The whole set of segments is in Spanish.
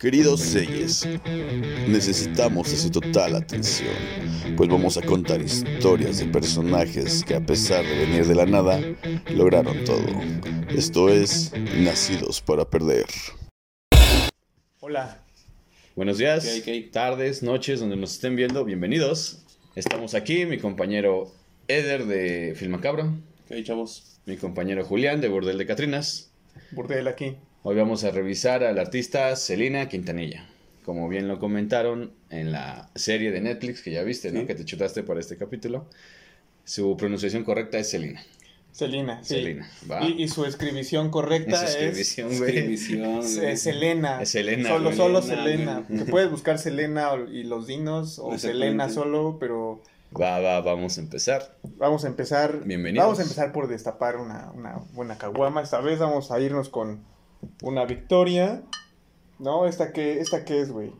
Queridos Seyes, necesitamos de su total atención, pues vamos a contar historias de personajes que a pesar de venir de la nada, lograron todo. Esto es Nacidos para Perder. Hola. Buenos días, tardes, noches, donde nos estén viendo, bienvenidos. Estamos aquí, mi compañero Eder de Filmacabro, ¿Qué hay, chavos? mi compañero Julián de Burdel de Catrinas. Burdel aquí. Hoy vamos a revisar a la artista Celina Quintanilla. Como bien lo comentaron en la serie de Netflix que ya viste, ¿no? Sí. Que te chutaste para este capítulo. Su pronunciación correcta es Celina. Celina, sí. Celina, va. Y, y su escribición correcta Es es, escribición, güey. Escribición, es, güey. es Selena. Es Selena, Solo, güey. solo Selena, Selena. Que puedes buscar Selena y los dinos o. Selena solo, pero Va, va, vamos a empezar. vamos a empezar. Bienvenidos. Vamos a empezar por destapar una, una buena caguama. Esta vez vamos a irnos con una victoria. ¿No? ¿Esta qué, esta qué es, güey?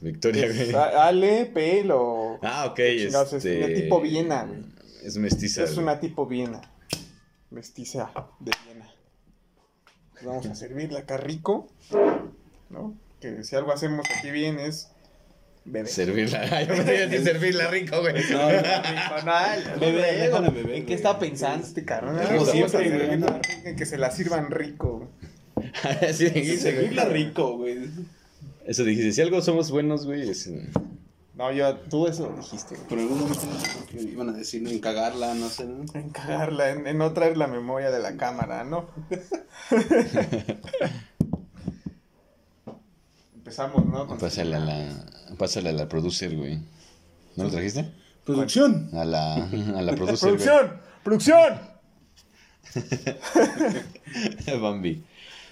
Victoria, güey. Ale, Pel o... Ah, ok. chingados, es este... una tipo Viena, güey. Es mestiza. Es güey. una tipo Viena. Mestiza de Viena. Pues vamos a servirla acá rico. ¿No? Que si algo hacemos aquí bien es beber. Servirla. Yo me tenía que servirla rico, güey. No, no, Bebé, güey, déjame beber, ¿En qué está pensando este cabrón? Como Vamos a siempre, que se la sirvan rico. dijiste, Servirla güey. rico, güey. Eso dijiste. Si algo somos buenos, güey, es... No, yo, tú eso lo dijiste. güey. Por algún momento que iban a decir en cagarla, no sé, ¿no? En cagarla, en, en no traer la memoria de la cámara, ¿no? Empezamos, ¿no? Con- Pásale a la... Pásale a la producer, güey. ¿No lo trajiste? Producción. A la... A la producer, güey. ¡Producción! ¡Producción! Bambi.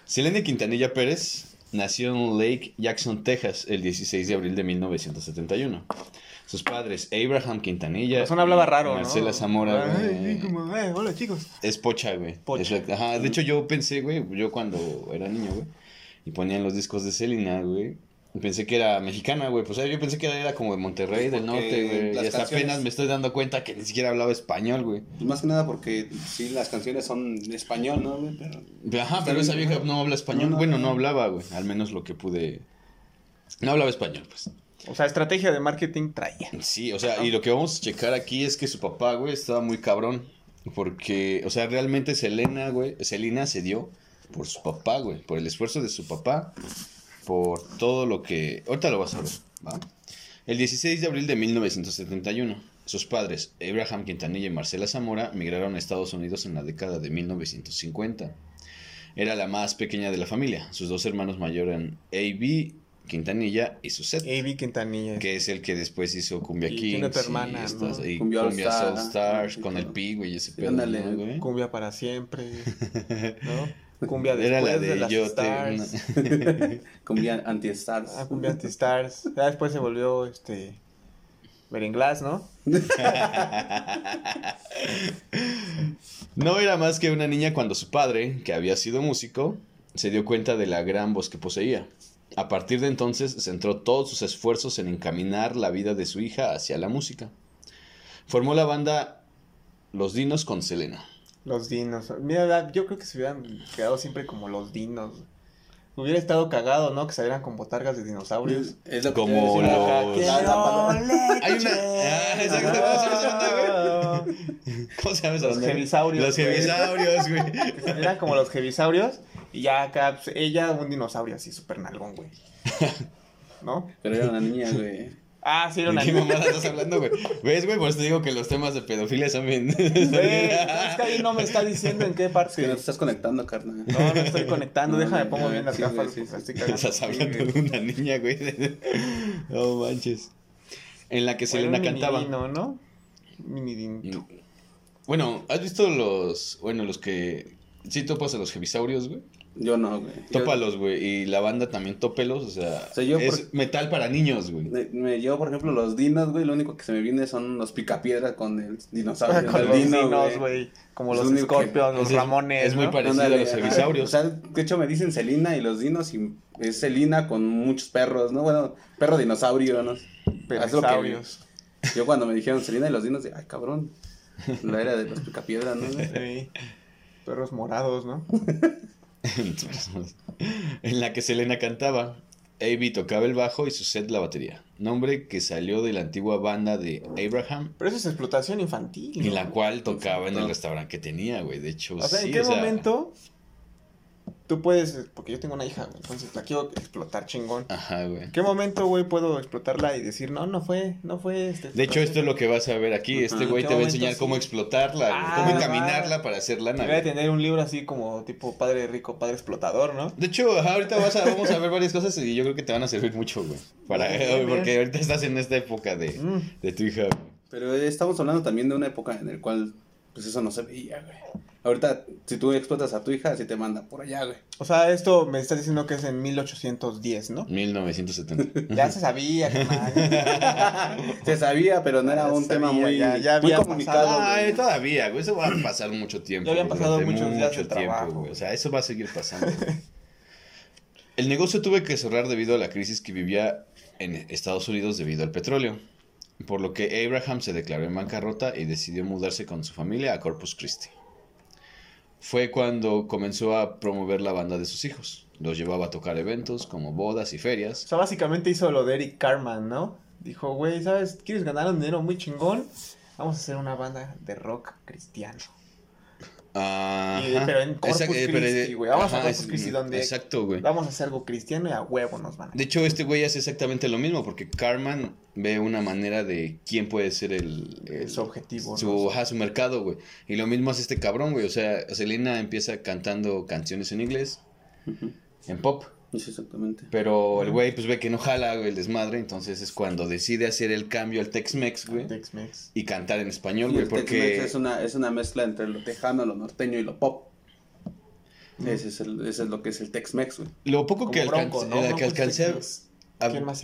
Selene Quintanilla Pérez nació en Lake Jackson, Texas, el 16 de abril de 1971. Sus padres, Abraham Quintanilla. Razón hablaba y raro, ¿no? Marcela Zamora, Ay, como, eh, hola, chicos. Es pocha, güey. Pocha. Es- Ajá, de hecho yo pensé, güey, yo cuando era niño, güey, y ponían los discos de Selena, güey, pensé que era mexicana, güey, pues yo pensé que era como de Monterrey, del Porque norte, güey, y hasta canciones- apenas me estoy dando cuenta que ni siquiera hablaba español, güey. Pues más que nada porque sí, las canciones son en español, ¿no, güey? Pero Ajá, pero esa vieja no habla español, No, no, bueno, no no. hablaba, güey, al menos lo que pude... No hablaba español, pues. O sea, estrategia de marketing traía. Sí, o sea, y lo que vamos a checar aquí es que su papá, güey, estaba muy cabrón. Porque, o sea, realmente Selena, güey, Selena se dio por su papá, güey, por el esfuerzo de su papá, por todo lo que... Ahorita lo vas a ver, ¿va? El 16 de abril de 1971, sus padres, Abraham Quintanilla y Marcela Zamora, migraron a Estados Unidos en la década de 1950. Era la más pequeña de la familia. Sus dos hermanos mayores eran A.B. Quintanilla y Suset. A.B. Quintanilla. Que es el que después hizo Cumbia Y Kings. tiene otra y hermana, estas- ¿no? y Cumbia Cumbia, All Star, Stars ¿no? con el Pi, güey, y ese Sí, pedo, ándale. ¿no, güey? Cumbia para siempre. ¿No? Cumbia después Era la de, de las yo stars. te... Cumbia anti-stars. Ah, Cumbia anti-stars. Ya después se volvió, este... Berenglás, ¿no? No era más que una niña cuando su padre, que había sido músico, se dio cuenta de la gran voz que poseía. A partir de entonces centró todos sus esfuerzos en encaminar la vida de su hija hacia la música. Formó la banda Los Dinos con Selena. Los dinos. Mira, yo creo que se hubieran quedado siempre como los dinos. Hubiera estado cagado, ¿no? Que salieran con botargas de dinosaurios. Es lo que Como los- Hay una- Ah, exacto, ¿cómo se llama esa banda, ¿Cómo se llama esa Los banda? hebisaurios, Los güey. hebisaurios, güey. Que salieran como los hebisaurios. Y ya acá, pues, ella, un dinosaurio así, súper nalgón, güey. ¿No? Pero era una niña, güey. Ah, sí, era ¿De una qué niña. mamada estás hablando, güey? ¿Ves, güey? Por eso te digo que los temas de pedofilia son bien... Güey, es que ahí no me está diciendo en qué parte. no te estás conectando, carnal. No, no estoy conectando. No, Déjame no, pongo no, bien las sí, gafas. sí, sí. Estás hablando de una niña, güey. No manches. En la que Selena cantaba. minidino, ¿no? Minidino. Bueno, ¿has visto los... Bueno, los que... Sí topas a los hebisaurios, güey? Yo no, güey. Yo- Tópalos, güey. Y la banda también tópelos. O sea, O sea, yo es por- metal para niños, güey. Me, me- yo, por ejemplo, los dinos, güey, lo único que se me viene son los picapiedras con el dinosaurio. Con el los dino, dinos, güey. Como Es los que- Scorpions, los Es- es- Ramones. es muy parecido a los ajá. hebisaurios. O sea, de hecho me dicen Celina y los dinos y es Celina con muchos perros, ¿no? Bueno, perro dinosaurio, ¿no? Dinosaurios. Yo cuando me dijeron Celina y los dinos, dije, ay, cabrón. La era de los picapiedras, ¿no? Sí. Perros morados, ¿no? en la que Selena cantaba. Avi tocaba el bajo y Suzette la batería. Nombre que salió de la antigua banda de Abraham, Pero eso es explotación infantil. en ¿no? la cual tocaba en el restaurante que tenía, güey. De hecho, O sea, sí, ¿en qué o sea, momento tú puedes, porque yo tengo una hija, güey, entonces la quiero explotar chingón. Ajá, güey. ¿En qué momento, güey, puedo explotarla y decir, no, no fue, no fue este? De hecho, esto es lo que vas a ver aquí. Este güey ¿en te va a enseñar cómo explotarla, Ah, cómo va. encaminarla para hacer lana. Debería güey. tener un libro así como tipo padre rico, padre explotador, ¿no? De hecho, ajá, ahorita vas a- vamos a ver varias cosas y yo creo que te van a servir mucho, güey. Para, bien, porque bien. ahorita estás en esta época de, Mm. de tu hija. güey. Pero estamos hablando también de una época en la cual, pues eso no se veía, güey. Ahorita, si tú explotas a tu hija, así te manda por allá, güey. O sea, esto me estás diciendo que es en 1810, ¿no? 1970. Ya se sabía. Se sabía, pero no era Ya un sabía, tema muy, ya- ya muy comunicado. Ay, todavía, güey. Eso va a pasar mucho tiempo. Ya habían pasado muchos días de trabajo, güey. güey. O sea, eso va a seguir pasando. güey. El negocio tuve que cerrar debido a la crisis que vivía en Estados Unidos debido al petróleo. Por lo que Abraham se declaró en bancarrota y decidió mudarse con su familia a Corpus Christi. Fue cuando comenzó a promover la banda de sus hijos. Los llevaba a tocar eventos como bodas y O ferias. sea, básicamente hizo lo de Eric Carman, ¿no? Dijo, güey, ¿sabes? ¿Quieres ganar un dinero muy chingón? Vamos a hacer una banda de rock cristiano. Ajá. Y- pero en Corpus Exacto, eh, Christi, güey. Vamos a Corpus es- Christi, donde- Exacto, güey. Vamos a hacer algo cristiano y a huevo nos van a... De hecho, este güey hace exactamente lo mismo, porque Carman ve una manera de quién puede ser el... el- Su objetivo, Su, ¿no? ajá, su mercado, güey. Y lo mismo hace este cabrón, güey. O sea, Selena empieza cantando canciones en inglés, en pop. Sí, exactamente. Pero el güey, pues ve que no jala, güey, el desmadre. Entonces es cuando decide hacer el cambio al Tex-Mex, güey. Tex-Mex. Y cantar en español, güey, el Tex-Mex porque... es una, es una mezcla entre lo tejano, lo norteño y lo pop. Ese, es el, ese es lo que es el Tex-Mex, güey. Lo poco Como que, Bronco, alcancé, ¿no? eh, que alcancé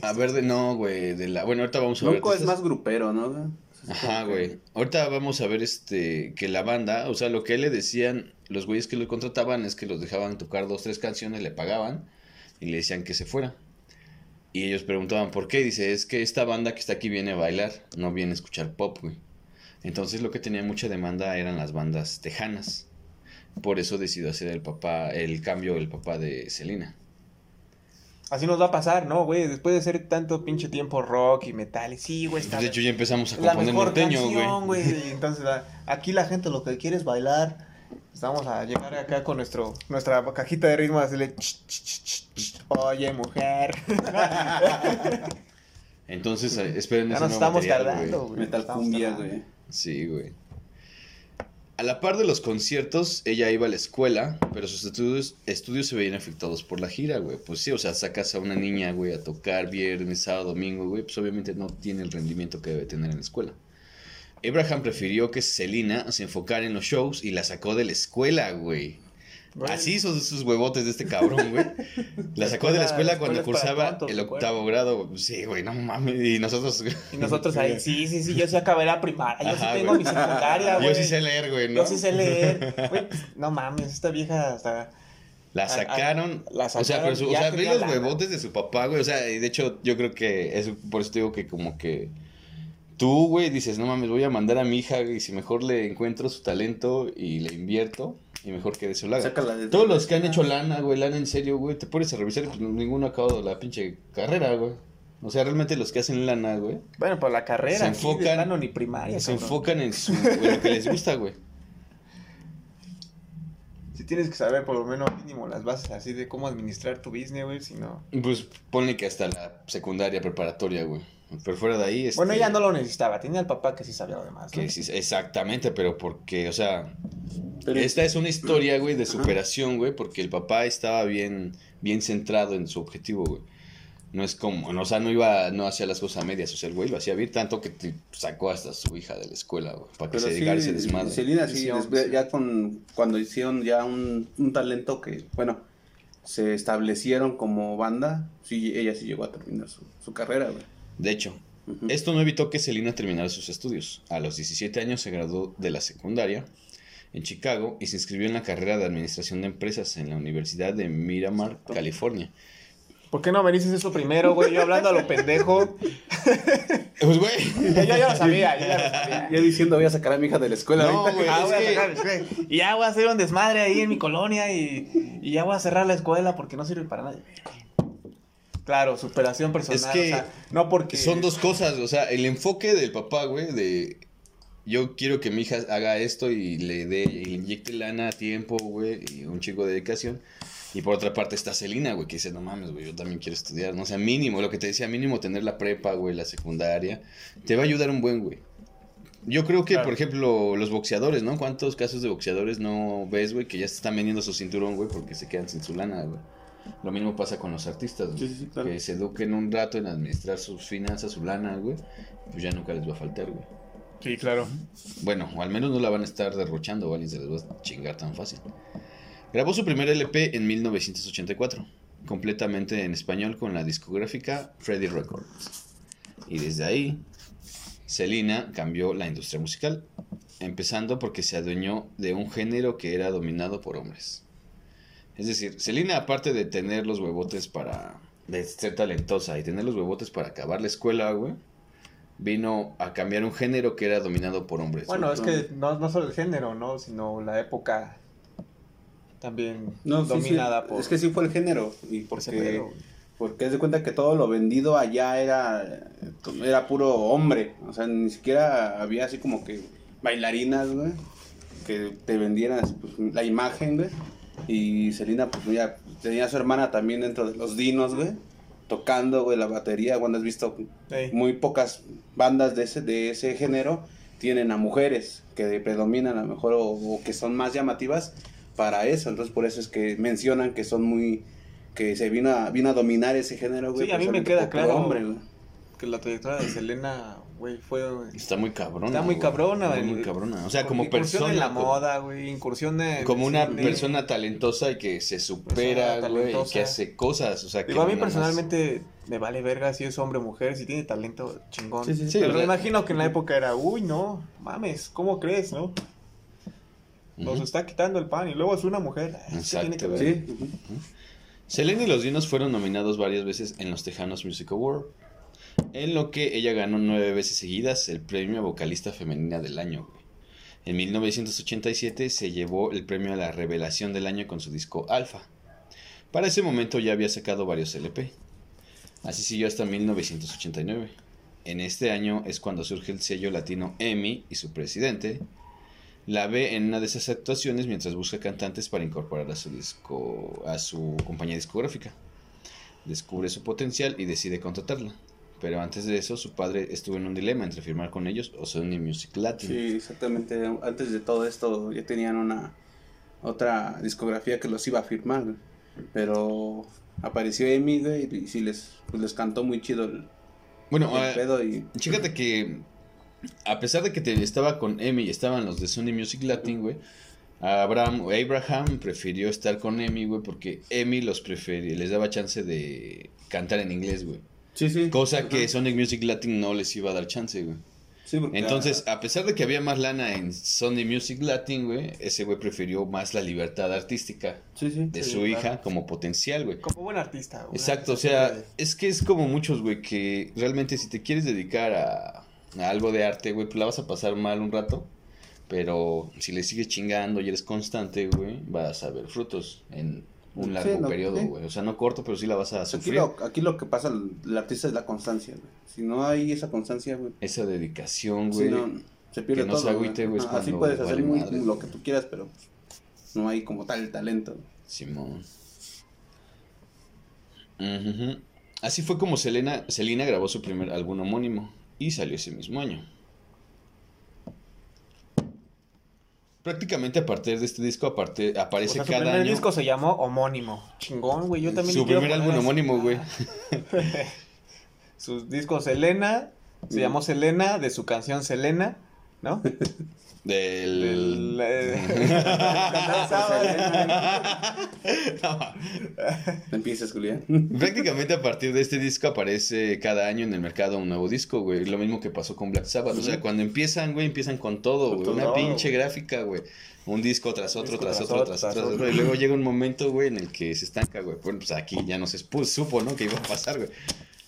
a- ver de... No, güey, de la... Bueno, ahorita vamos a ver. Bronco es más grupero, ¿no? Ajá, güey. Ahorita vamos a ver este que la banda, o sea, lo que le decían los güeyes que lo contrataban es que los dejaban tocar dos, tres canciones, le pagaban y le decían que se fuera. Y ellos preguntaban por qué. Dice, es que esta banda que está aquí viene a bailar, no viene a escuchar pop, güey. Entonces lo que tenía mucha demanda eran las bandas tejanas. Por eso decidió hacer el papá, el cambio el papá de Selena. Así nos va a pasar, ¿no, güey? Después de hacer tanto pinche tiempo rock y metal. y Sí, güey, está De hecho ya empezamos a la componer mejor norteño, canción, güey. güey. Entonces, aquí la gente lo que quiere es bailar. Vamos a llegar acá con nuestro nuestra cajita de ritmo a decirle, "Ch, ch, ch, ch, ch, oye, mujer. Entonces eh, esperen Ya ese nos nuevo estamos material, tardando, güey. güey. Metal Estamos cumbia, tardando. güey. Sí, güey. A la par de los conciertos, ella iba a la escuela, pero sus estudios, estudios se veían afectados por la gira, güey. Pues sí, o sea, sacas a una niña, güey, a tocar viernes, sábado, domingo, güey, pues obviamente no tiene el rendimiento que debe tener en la escuela. Abraham prefirió que Selena se enfocara en los shows y la sacó de la escuela, güey. Así son sus huevotes de este cabrón, güey. La sacó de la escuela La cuando es cursaba tontos, el octavo grado. Sí, güey, no mames. Y nosotros... Y nosotros ahí, sí, sí, sí, yo sí acabé la primaria, yo Ajá, sí tengo güey. mi secundaria, güey. Yo sí sé leer, güey, ¿no? Yo sí sé leer. Güey, pues, no mames, esta vieja hasta... La A- a- sacaron. la o sea, sacaron, pero su- o sea, los lana. huevotes de su papá, güey. O sea, de hecho, yo creo que es por eso te digo que como que tú, güey, dices, no mames, voy a mandar a mi hija y si mejor le encuentro su talento y le invierto y mejor que de eso lo haga. Sácala de- Todos los que han hecho lana, güey, lana en serio, güey, te pones a revisar y pues ninguno ha acabado la pinche carrera, güey. O sea, realmente los que hacen lana, güey, Bueno, pero la carrera, Se aquí de enfocan- plano ni primaria, se cabrón. enfocan en, su, en lo que les gusta, güey. Tienes que saber por lo menos mínimo las bases así de cómo administrar tu business, güey, si no... Pues ponle que hasta la secundaria preparatoria, güey. Pero fuera de ahí, Bueno, este, ella no lo necesitaba, tenía al papá que sí sabía lo demás, ¿no? Que sí, exactamente, pero porque, o sea, Pero- esta es una historia, güey, de superación, güey, porque el papá estaba bien, bien centrado en su objetivo, güey. No es como, no, o sea, no iba, no hacía las cosas a medias, o sea, el güey lo hacía bien tanto que te sacó hasta su hija de la escuela, güey, para que Pero se sí, dedicara a ese desmadre. Selena sí, después- sí. ya con cuando hicieron ya un, un talento que, bueno, se establecieron como banda, sí, ella sí llegó a terminar su, su carrera, güey. De hecho, esto no evitó que Selena terminara sus estudios. A los 17 años se graduó de la secundaria en Chicago y se inscribió en la carrera de Administración de Empresas en la Universidad de Miramar, California. ¿Por qué no me dices eso primero, güey? Yo hablando a lo pendejo. Pues, güey, yo ya lo sabía, yo ya lo sabía. Ya diciendo voy a sacar a mi hija de la escuela No, ahorita. güey. Ah, a sacar. Y ya voy a hacer un desmadre ahí en mi colonia y, y ya voy a cerrar la escuela porque no sirve para nadie. Claro, superación personal. Es que o sea, no porque. Son dos cosas, o sea, el enfoque del papá, güey, de yo quiero que mi hija haga esto y le dé, inyecte lana a tiempo, güey, y un chico de dedicación. Y por otra parte está Celina, güey, que dice, no mames, güey, yo también quiero estudiar, ¿no? O sea, mínimo, lo que te decía, mínimo tener la prepa, güey, la secundaria, te va a ayudar un buen, güey. Yo creo que, Claro. por ejemplo, los boxeadores, ¿no? ¿Cuántos casos de boxeadores no ves, güey, que ya se están vendiendo su cinturón, güey, porque se quedan sin su lana, güey? Lo mismo pasa con los artistas, güey. Sí, sí, claro. Que se eduquen un rato en administrar sus finanzas, su lana, güey, pues ya nunca les va a faltar, güey. Sí, claro. Bueno, o al menos no la van a estar derrochando o alguien se les va a chingar tan fácil. Grabó su primer LP en 1984, completamente en español con la discográfica Freddy Records. Y desde ahí, Selena cambió la industria musical, empezando porque se adueñó de un género que era dominado por hombres. Es decir, Selena, aparte de tener los huevotes para. de ser talentosa y tener los huevotes para acabar la escuela, güey, vino a cambiar un género que era dominado por hombres. Bueno, güey. es que no, no solo el género, ¿no? Sino la época también No, sí, sí, dominada por, Es que sí fue el género. Y porque, güey. porque es de cuenta que todo lo vendido allá era, era puro hombre. O sea, ni siquiera había así como que bailarinas, güey. Que te vendieran pues, la imagen, güey. Y Selena, pues ya tenía a su hermana también dentro de los dinos, güey. Tocando, güey, la batería. Cuando has visto muy pocas bandas de ese, de ese género tienen a mujeres que predominan a lo mejor o, o que son más llamativas para eso. Entonces por eso es que mencionan que son muy que se vino a, vino a dominar ese género, güey. Sí, a mí me queda claro. hombre, güey. Que la trayectoria de Selena, güey, fue... Está muy cabrona. Está muy güey. cabrona, Está güey. muy cabrona. O sea, como incursión persona. en la moda, güey, incursión en... Como una cine. persona talentosa y que se supera, güey, que hace cosas. O sea, que Digo, a mí más- personalmente me vale verga si es hombre o mujer, si tiene talento, chingón. Sí, sí, sí, Pero me imagino que en la época era, uy, no, mames, ¿cómo crees, no? Nos está quitando el pan y luego es una mujer. ¿qué Exacto, tiene que güey. ver? Sí. Selena y los Dinos fueron nominados varias veces en los Tejanos Music Award, en lo que ella ganó nueve veces seguidas el premio a vocalista femenina del año. güey. En 1987 se llevó el premio a la revelación del año con su disco Alpha. Para ese momento ya había sacado varios LP. Así siguió hasta 1989. En este año es cuando surge el sello latino EMI y su presidente la ve en una de esas actuaciones mientras busca cantantes para incorporar a su disco a su compañía discográfica. Descubre su potencial y decide contratarla. Pero antes de eso, su padre estuvo en un dilema entre firmar con ellos o Sony Music Latin. Sí, exactamente. Antes de todo esto ya tenían una otra discografía que los iba a firmar, pero apareció güey, y sí les pues les cantó muy chido el, Bueno, el ah, pedo y Chécate que a pesar de que te- estaba con Emi y estaban los de Sony Music Latin, güey, Abraham, Abraham prefirió estar con Emi, güey, porque Emi los prefería, les daba chance de cantar en inglés, güey. sí, sí. Cosa que. Sonic Music Latin no les iba a dar chance, güey. Sí, porque, Entonces, a pesar de que había más lana en Sony Music Latin, güey, ese güey prefirió más la libertad artística sí, sí. de Sí, su claro. hija como potencial, güey. Como buen artista, güey. Exacto, o sea, es que es como muchos, güey, que realmente si te quieres dedicar a algo de arte, güey, pues la vas a pasar mal un rato, pero si le sigues chingando y eres constante, güey, vas a ver frutos en un Sí, largo no, periodo, sí. güey. O sea, no corto, pero sí la vas a Aquí sufrir. lo, aquí lo que pasa el artista es la constancia, güey. Si no hay esa constancia, güey, Esa dedicación, sí, güey. no, se pierde que no se todo. agüite, güey, Así puedes hacer vale muy, madre. lo que tú quieras, pero no hay como tal talento. Simón. Ujujú. Así fue como Selena, Selena grabó su primer álbum homónimo y salió ese mismo año. Prácticamente a partir de este disco aparte, O aparece sea, su cada primer año disco se llamó Homónimo. Chingón, güey. Yo también su primer álbum homónimo, güey. Su disco Selena. Se llamó Selena, de su canción Selena, ¿no? Del... Del, eh, Cantar Sábado. Empiezas, Julián. Prácticamente a partir de este disco aparece cada año en el mercado un nuevo disco, güey. Lo mismo que pasó con Black Sabbath. O sea, cuando empiezan, güey, empiezan con todo, Con güey. todo, Una pinche güey. gráfica, güey. Un disco tras otro, Disco tras, tras otro, otro, tras, tras otro, otro. Y luego llega un momento, güey, en el que se estanca, güey. Bueno, pues aquí ya no se supo, ¿no? Que iba a pasar, güey.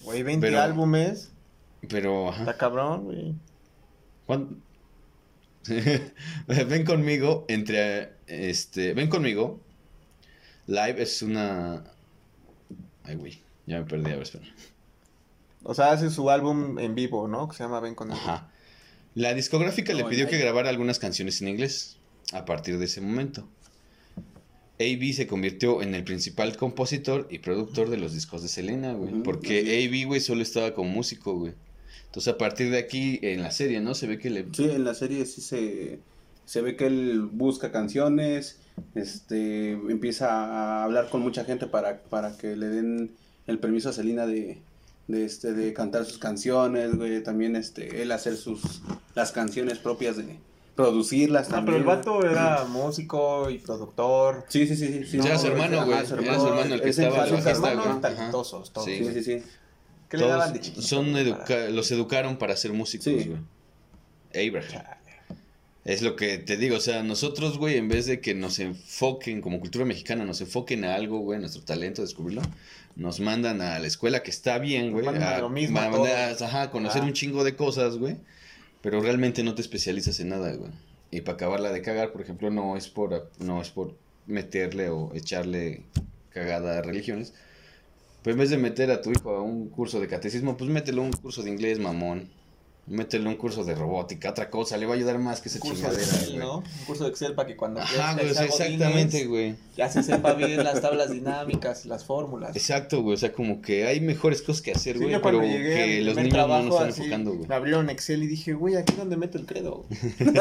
Güey, 20 Pero- álbumes. Pero. Está cabrón, güey. ¿Cuán- ven conmigo entre este ven conmigo live es una ay güey Ya me perdí, a ver, espera. O sea, hace su álbum en vivo, ¿no? Que se llama Ven con el... Ajá. La discográfica le pidió que grabara algunas canciones en inglés a partir de ese momento. A.B. se convirtió en el principal compositor y productor de los discos de Selena, güey. Porque así A.B., güey, solo estaba como músico, güey. Entonces, a partir de aquí, en la serie, ¿no? Se ve que le... Sí, en la serie sí se, se ve que él busca canciones, este, empieza a hablar con mucha gente para, para que le den el permiso a Selena de, de, este, de cantar sus canciones, güey, también este, él hacer sus, las canciones propias de producirlas Ah, también. pero el vato era músico y productor. Sí, sí, sí, sí. Era su hermano, güey. Era su hermano el que Es estaba güey. talentosos, todos. Sí. Sí, sí, sí. ¿Qué le Todos daban de chiquito? son para- los educaron para ser músicos, Sí. güey. Abraham. Es lo que te digo, o sea, nosotros, güey, en vez de que nos enfoquen como cultura mexicana, nos enfoquen a algo, güey, nuestro talento, descubrirlo, nos mandan a la escuela que está bien, güey, mandan a lo mismo a a ajá, conocer Ah. un chingo de cosas, güey, pero realmente no te especializas en nada, güey. Y para acabarla de cagar, por ejemplo, no es por no es por meterle o echarle cagada a religiones. Pues en vez de meter a tu hijo a un curso de catecismo, pues mételo a un curso de inglés, mamón. Mételo a un curso de robótica, otra cosa, le va a ayudar más que esa curso de chingadera, Excel, güey. ¿no? Un curso de Excel para que cuando Ajá, güey, o sea, exactamente, güey. Ya se sepa bien las tablas dinámicas las fórmulas. Exacto, güey, o sea, como que hay mejores cosas que hacer, güey, pero que los niños no trabajo, nos están así, enfocando, güey. Me abrieron Excel y dije, güey, ¿aquí dónde meto el credo? ¿No?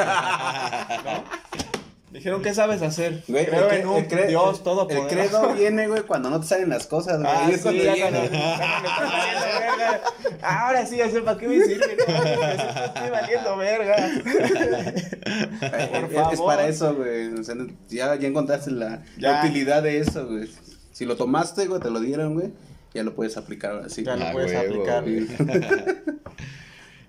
Dijeron, ¿qué sabes hacer? Güey, Creo el, en un el Dios todo el credo viene, güey, cuando no te salen las cosas, güey. Ah, es sí, cuando ya cuando- verga. Ahora sí, ya sé para qué me sirve. No, estoy valiendo verga. Por Es- Es favor. para eso, güey. O sea, ya, ya encontraste la, Ya. la utilidad de eso, güey. Si lo tomaste, güey, te lo dieron, güey, ya lo puedes aplicar ahora sí. Ya lo Ah, puedes huevo, aplicar. güey.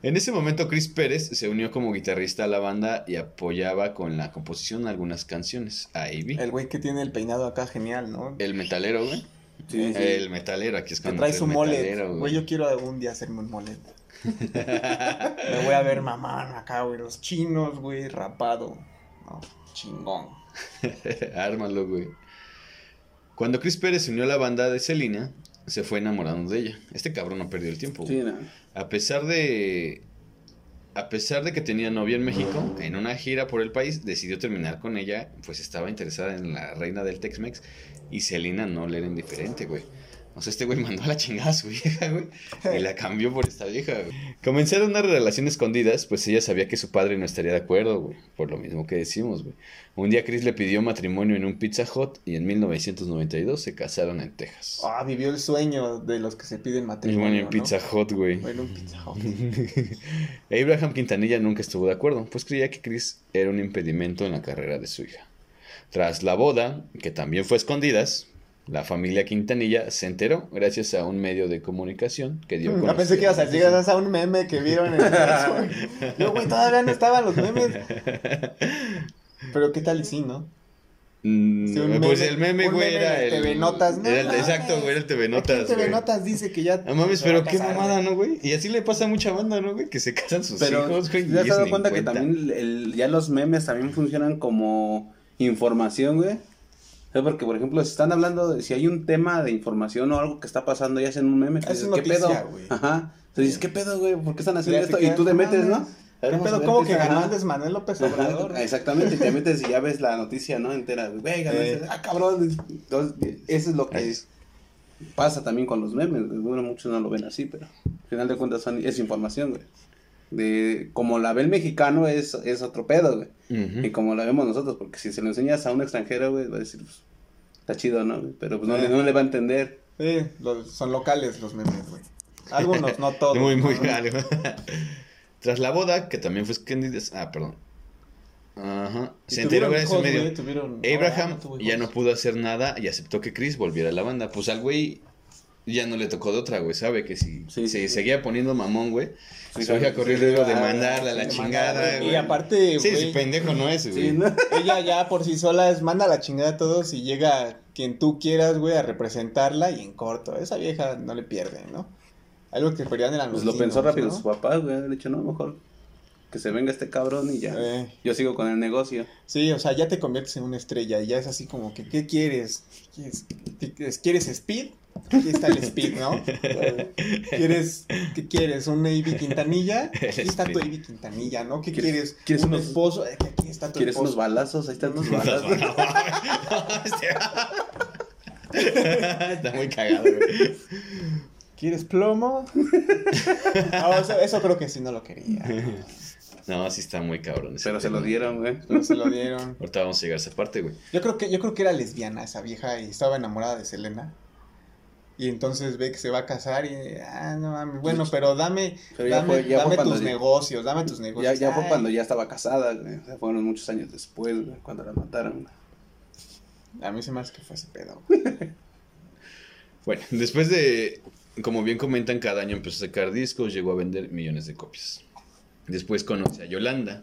En ese momento Chris Pérez se unió como guitarrista a la banda y apoyaba con la composición algunas canciones a Ivy. El güey que tiene el peinado acá genial, ¿no? El metalero, güey. Sí, sí. El metalero, aquí es cuando trae su el molet. Güey, yo quiero algún día hacerme un molet. Me voy a ver mamán acá, güey. Los chinos, güey, rapado. No, chingón. Ármalo, güey. Cuando Chris Pérez se unió a la banda de Selena, se fue enamorando de ella. Este cabrón no perdió el tiempo. güey. Sí, no. A pesar de. A pesar de que tenía novia en México, en una gira por el país, decidió terminar con ella, pues estaba interesada en la reina del Tex-Mex y Selena no le era indiferente, güey. O sea, este güey mandó a la chingada a su vieja, güey, y la cambió por esta vieja, güey. Comenzaron una relación escondidas, pues ella sabía que su padre no estaría de acuerdo, güey, por lo mismo que decimos, güey. Un día Chris le pidió matrimonio en un Pizza Hut y en 1992 se casaron en Texas. Ah, vivió el sueño de los que se piden matrimonio. En ¿no? Pizza Hut, güey. Bueno, un Pizza Hut. Abraham Quintanilla nunca estuvo de acuerdo, pues creía que Chris era un impedimento en la carrera de su hija. Tras la boda, que también fue a escondidas, la familia Quintanilla se enteró gracias a un medio de comunicación que dio Ya conocer- pensé que ibas a decir a un meme que vieron en el. Yo, güey, todavía no estaban los memes. Pero qué tal sí, ¿no? Mm, Sí, pues meme- el meme, güey, era el... TV Notas, ¿no? era el- exacto, güey, era el TV Notas, en TV güey. Notas dice que ya. No mames, pero qué mamada. ¿no, güey? Y así le pasa a mucha banda, ¿no, güey? Que se casan sus Pero hijos, güey. ¿te has dado ni cuenta que cuenta. también el- ya los memes también funcionan como información, güey? Sea, porque, por ejemplo, si están hablando, de, si hay un tema de información o algo que está pasando y hacen un meme, que Es dices, ¿qué noticia, pedo? güey. Ajá. Entonces dices, ¿qué pedo, güey? ¿Por qué están haciendo esto? Y tú te metes, ¿no? ¿Qué pedo? ¿Cómo qué que ganó ajá. antes Manuel López Ajá, Obrador? Exactamente, y te metes y ya ves la noticia, ¿no? Entera, güey, ganó Eh. ah, cabrón. Entonces, eso es lo que Es- pasa también con los memes. Bueno, muchos no lo ven así, pero al final de cuentas son- es información, güey. De, como la ve el mexicano es, es otro pedo, güey. Y como la vemos nosotros, porque si se lo enseñas a un extranjero, güey, va a decir, pues, está chido, ¿no? Pero pues no, le, Eh. no le va a entender. Sí, los- son locales los memes, güey. Algunos, no todos. Muy, muy ¿no? algo. Tras la boda, que también fue escondida. Ah, perdón. Ajá. Se enteró gracias medio. Abraham tuvo ya no pudo hacer nada y aceptó que Chris volviera a la banda. Pues al güey ya no le tocó de otra, güey. Sabe que si Sí, se sí, sí. seguía poniendo mamón, güey. Sí, su hija sí, corrió el sí, riesgo de mandarla a la chingada, güey. Y aparte, Sí, güey, sí, pendejo no es, güey. Sí, ¿no? ella ya por sí sola es manda a la chingada a todos y llega quien tú quieras, güey, a representarla y en corto. Esa vieja no le pierde, ¿no? Algo que perdían eran los Pues lo pensó rápido ¿no? su papá, güey. Le dicho, no, mejor que se venga este cabrón y ya. Eh, Yo sigo con el negocio. sí, o sea, ya te conviertes en una estrella y ya es así como que, ¿qué quieres? ¿Quieres, quieres- quieres speed? Aquí está el speed, ¿no? ¿Quieres, ¿Qué quieres? ¿Un Avi Quintanilla? Aquí está tu. Avi Quintanilla, ¿no? ¿Qué ¿Quieres- quieres? ¿Un unos- esposo? Aquí está tu ¿Quieres unos balazos? Ahí están tus balazos. Está muy cagado, güey. ¿Quieres plomo? Ah, eso, eso creo que sí no lo quería. No, sí está muy cabrón. Pero se lo dieron, güey. Pero se lo dieron. Ahorita vamos a llegar a esa parte, güey. Yo creo que, yo creo que era lesbiana esa vieja y estaba enamorada de Selena. Y entonces ve que se va a casar y, ah, no mames, bueno, pero dame, Pero ya dame, fue- ya fue tus ya- negocios, dame tus Ya, negocios. ya fue Ay, cuando ya estaba casada, güey. O sea, fueron muchos años después, güey, cuando la mataron. A mí se me hace que fue ese pedo. Bueno, después de, como bien comentan, cada año empezó a sacar discos, llegó a vender millones de copias. Después conoce a Yolanda.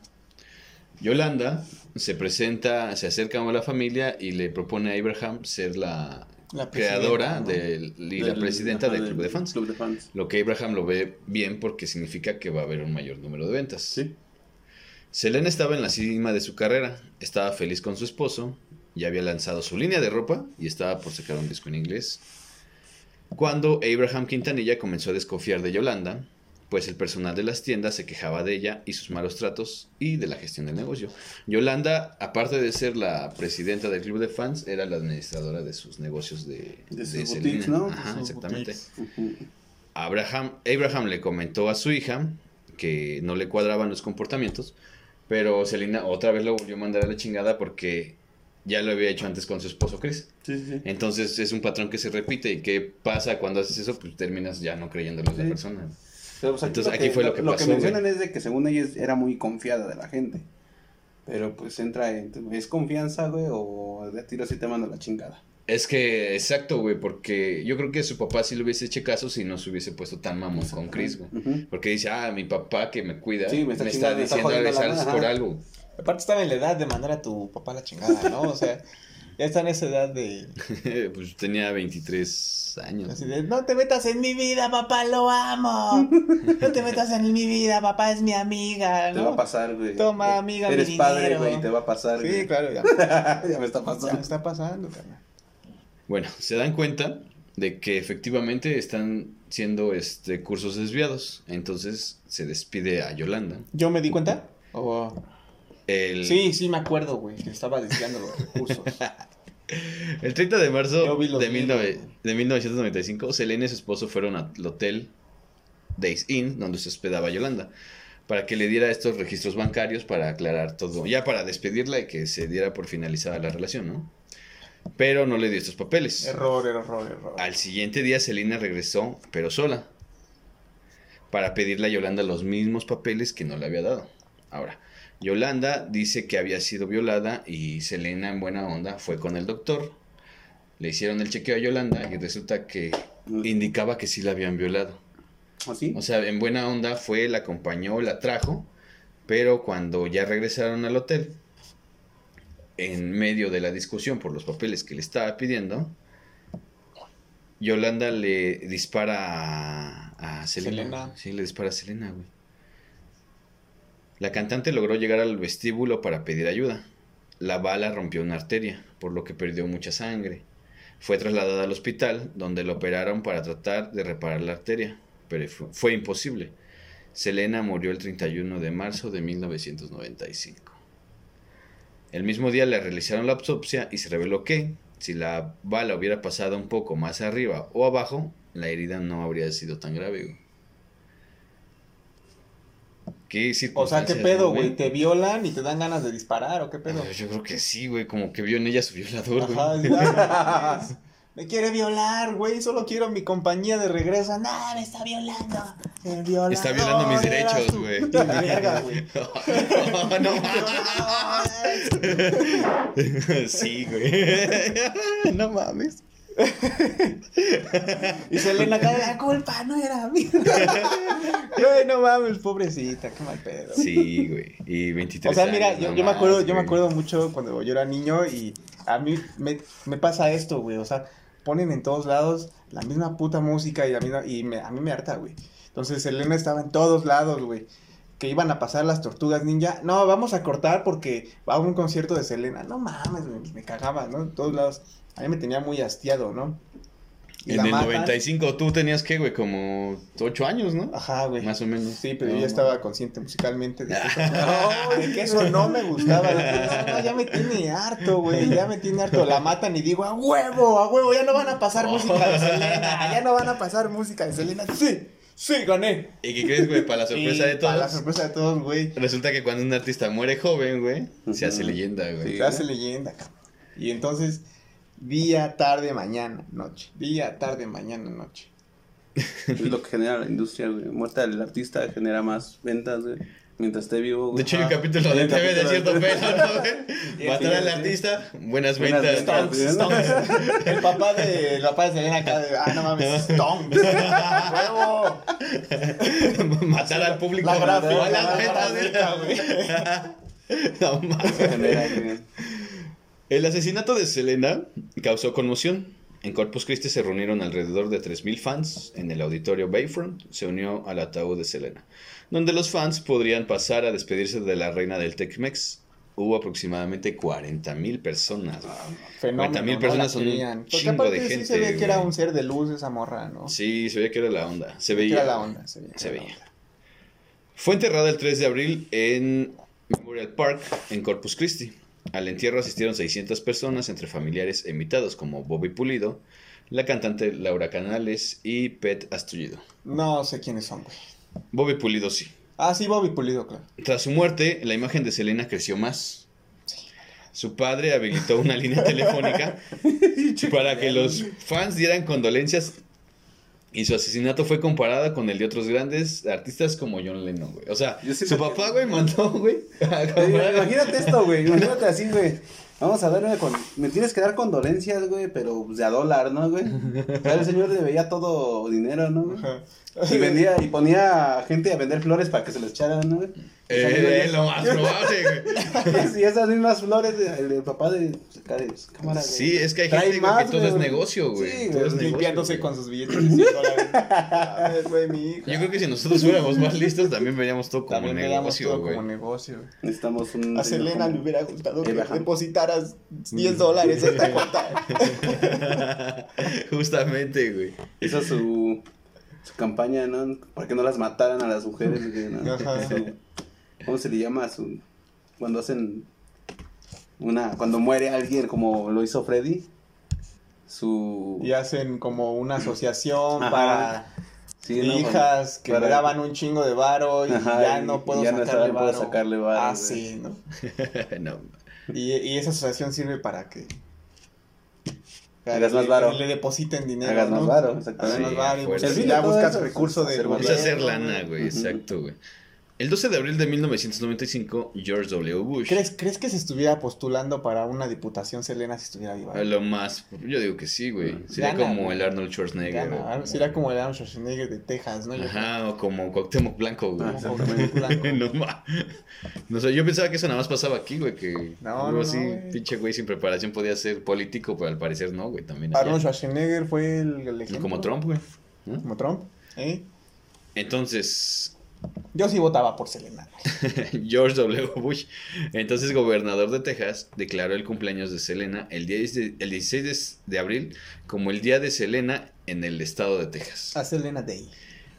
Yolanda se presenta, se acerca a la familia y le propone a Abraham ser la, La creadora ¿no? del- y la presidenta del club de fans. Club de fans. Lo que Abraham lo ve bien porque significa que va a haber un mayor número de ventas. Sí. Selena estaba en la cima de su carrera, estaba feliz con su esposo, ya había lanzado su línea de ropa y estaba por sacar un disco en inglés. Cuando Abraham Quintanilla comenzó a desconfiar de Yolanda, pues el personal de las tiendas se quejaba de ella y sus malos tratos y de la gestión del negocio. Yolanda, aparte de ser la presidenta del club de fans, era la administradora de sus negocios de, De sus boutiques. ¿no? Ajá, Sus exactamente. boutiques. Abraham, Abraham le comentó a su hija que no le cuadraban los comportamientos, pero Selena otra vez lo volvió a mandar a la chingada porque ya lo había hecho antes con su esposo Chris. Sí. Entonces es un patrón que se repite y qué pasa cuando haces eso, pues terminas ya no creyéndole a la persona. Pero, pues, Entonces, aquí fue lo que pasó, mencionan es de que según ella era muy confiada de la gente. Pero pues entra en... ¿Es confianza, güey? O de tiro así te manda la chingada. Es que, exacto, güey, porque yo creo que su papá sí le hubiese hecho caso si no se hubiese puesto tan mamón con Chris, güey. Porque dice, ah, mi papá que me cuida, Sí, me está me está diciendo a por algo. Aparte estaba en la edad de mandar a tu papá a la chingada, ¿no? O sea, ya está en esa edad de, pues tenía 23 años. así de, no te metas en mi vida, papá, lo amo. No te metas en mi vida, papá, es mi amiga, Te va a ¿no? pasar, güey. Toma, amiga, mi Eres padre, dinero. güey, te va a pasar, Sí, güey. claro, ya, ya me está ya pasando. me está pasando, carnal. Bueno, se dan cuenta de que efectivamente están siendo este cursos desviados. Entonces se despide a Yolanda. ¿Yo me di cuenta? ¿O- El, Sí, sí me acuerdo, güey, que estaba desviando los recursos. El 30 de marzo de, videos, 19 güey. de 1995, Selena y su esposo fueron al hotel Days Inn, donde se hospedaba Yolanda, para que le diera estos registros bancarios para aclarar todo, ya para despedirla y que se diera por finalizada la relación, ¿no? Pero no le dio estos papeles. error, error, error. Al siguiente día Selena regresó, pero sola, para pedirle a Yolanda los mismos papeles que no le había dado. Ahora, Yolanda dice que había sido violada y Selena en buena onda fue con el doctor. Le hicieron el chequeo a Yolanda y resulta que indicaba que sí la habían violado. ¿Así? O sea, en buena onda fue, la acompañó, la trajo, pero cuando ya regresaron al hotel, en medio de la discusión por los papeles que le estaba pidiendo, Yolanda le dispara a, a Selena. Selena. Sí, le dispara a Selena, güey. La cantante logró llegar al vestíbulo para pedir ayuda. La bala rompió una arteria, por lo que perdió mucha sangre. Fue trasladada al hospital, donde la operaron para tratar de reparar la arteria, pero fue, imposible. Selena murió el 31 de marzo de 1995. El mismo día le realizaron la autopsia y se reveló que, si la bala hubiera pasado un poco más arriba o abajo, la herida no habría sido tan grave. ¿Qué O sea, ¿qué pedo, güey? ¿Te violan y te dan ganas de disparar o qué pedo? Yo creo que sí, güey, como que vio en ella su violador, güey. Ah. Me quiere violar, güey. Solo quiero mi compañía de regreso. No, me está violando. El violador Está violando mis derechos, güey. No, no mames. sí, güey. no mames. Y Selena acá, la culpa no era mía. Güey, no mames, pobrecita, qué mal pedo. Sí, güey. Y 23 O sea, mira, años, yo, no yo me acuerdo, yo me acuerdo mucho cuando yo era niño y a mí me, me pasa esto, güey. O sea, ponen en todos lados la misma puta música y la misma, y me- a mí me harta, güey. Entonces Selena estaba en todos lados, güey. que iban a pasar las tortugas ninja. No, vamos a cortar porque va a un concierto de Selena. No mames, güey, pues me cagaba, ¿no? En todos lados. A mí me tenía muy hastiado, ¿no? Y En el matan. 95 tú tenías que, güey, como 8 años, ¿no? Ajá, güey. Más o menos. Sí, pero yo ya estaba consciente musicalmente de que eso, no, de que eso no me gustaba. No, no, ya me tiene harto, güey, ya me tiene harto. La matan y digo, a huevo, a huevo, ya no van a pasar música de Selena, ya no van a pasar música de Selena. Sí, sí, gané. ¿Y qué crees, güey? Para la sorpresa de todos. Para la sorpresa de todos, güey. Resulta que cuando un artista muere joven, güey, se hace leyenda, güey. Se hace leyenda, cabrón. Y entonces, día, tarde, mañana, noche. Día, tarde, mañana, noche. Es lo que genera la industria, güey. Muerta del artista genera más ventas, güey. Mientras esté vivo, De güey. hecho, hay un capítulo de TV de cierto de- pelo, ¿no, güey? Matar al artista, buenas Buenas ventas. ventas. Stonks, Stonks. El papá de, el papá de Selena acá de, ah, no mames, Stonks. ¡Huevo! Matar al público. La gráfica, buenas la ventas, güey. No mames. El asesinato de Selena causó conmoción. En Corpus Christi se reunieron alrededor de 3.000 fans en el auditorio Bayfront. Se unió al ataúd de Selena, donde los fans podrían pasar a despedirse de la reina del Tex-Mex. Hubo aproximadamente 40.000 personas. Fenómeno, 40,000 ¿no? personas La son un chingo aparte de sí gente, se ve que era un ser de luz esa morra, ¿no? Sí, se veía que era la onda. Se Que veía. era la onda, se veía. Se veía. onda. Fue enterrada el 3 de abril en Memorial Park, en Corpus Christi. Al entierro asistieron 600 personas, entre familiares e invitados como Bobby Pulido, la cantante Laura Canales y Pet Astullido. No sé quiénes son, güey. Bobby Pulido sí. Ah, sí, Bobby Pulido, claro. Tras su muerte, la imagen de Selena creció más. Su padre habilitó una línea telefónica para que los fans dieran condolencias y su asesinato fue comparado con el de otros grandes artistas como John Lennon, güey. O sea, su que- papá, güey, mandó, güey. a Imagínate esto, güey. Imagínate así, güey. Vamos a darme con. Me tienes que dar condolencias, güey, pero pues, de a dólar, ¿no, güey? O sea, el señor le veía todo dinero, ¿no? güey? Y vendía, y ponía gente a vender flores para que se les echaran, ¿no, güey? Eh, güey, lo más probable, güey. Y esas mismas flores, el, del papá de. de cámara, güey. Sí, es que hay Trae gente güey, más, que todo güey. es negocio, güey. Sí, Todo güey, es negocio, Limpiándose güey. con sus billetes de 100 dólares. A ver, güey, mi hijo. Yo creo que si nosotros fuéramos más listos, también veríamos todo como También veíamos negocio, todo güey. como negocio, güey. Necesitamos un. A Selena como- le hubiera gustado que depositaras 10 dólares en esta cuenta. Justamente, güey. Hizo su, su campaña, ¿no? Para que no las mataran a las mujeres, güey, ¿no? Ajá. ¿Cómo se le llama? Su, cuando hacen una, cuando muere alguien como lo hizo Freddy. Su Y hacen como una asociación Ajá. para sí, ¿no? hijas que Para- me daban un chingo de varo y Ajá, ya no puedo y ya no sacarle saben, puedo varo. sacarle varo, Ah, güey. sí, ¿no? no. Y, y esa asociación sirve para que Hagas más le- varo. Le depositen dinero. Hagas más ¿no? varo, Hagas exactamente. más varo y pues, ya buscas recursos de hacer Es hacer lana, güey, exacto, güey. El 12 de abril de 1995, George W. Bush. ¿Crees, ¿Crees que se estuviera postulando para una diputación Selena si estuviera viva? A lo más, yo digo que sí, güey. Sería Gana, como el Arnold Schwarzenegger. Gana, algo- Sería como el Arnold Schwarzenegger de Texas, ¿no? Yo Ajá, o como Cuauhtémoc Blanco, güey. Ah, Blanco. no ma- No sé, yo pensaba que eso nada más pasaba aquí, güey, que No, algo no, así, no, pinche güey sin preparación podía ser político, pero al parecer no, güey, también. allá. Arnold Schwarzenegger fue el, el ejemplo. Como Trump, güey. Como Trump. ¿eh? Entonces, Yo sí votaba por Selena. George W. Bush, entonces gobernador de Texas, declaró el cumpleaños de Selena el, 10 de- el 16 de, de abril como el Día de Selena en el estado de Texas. A Selena Day.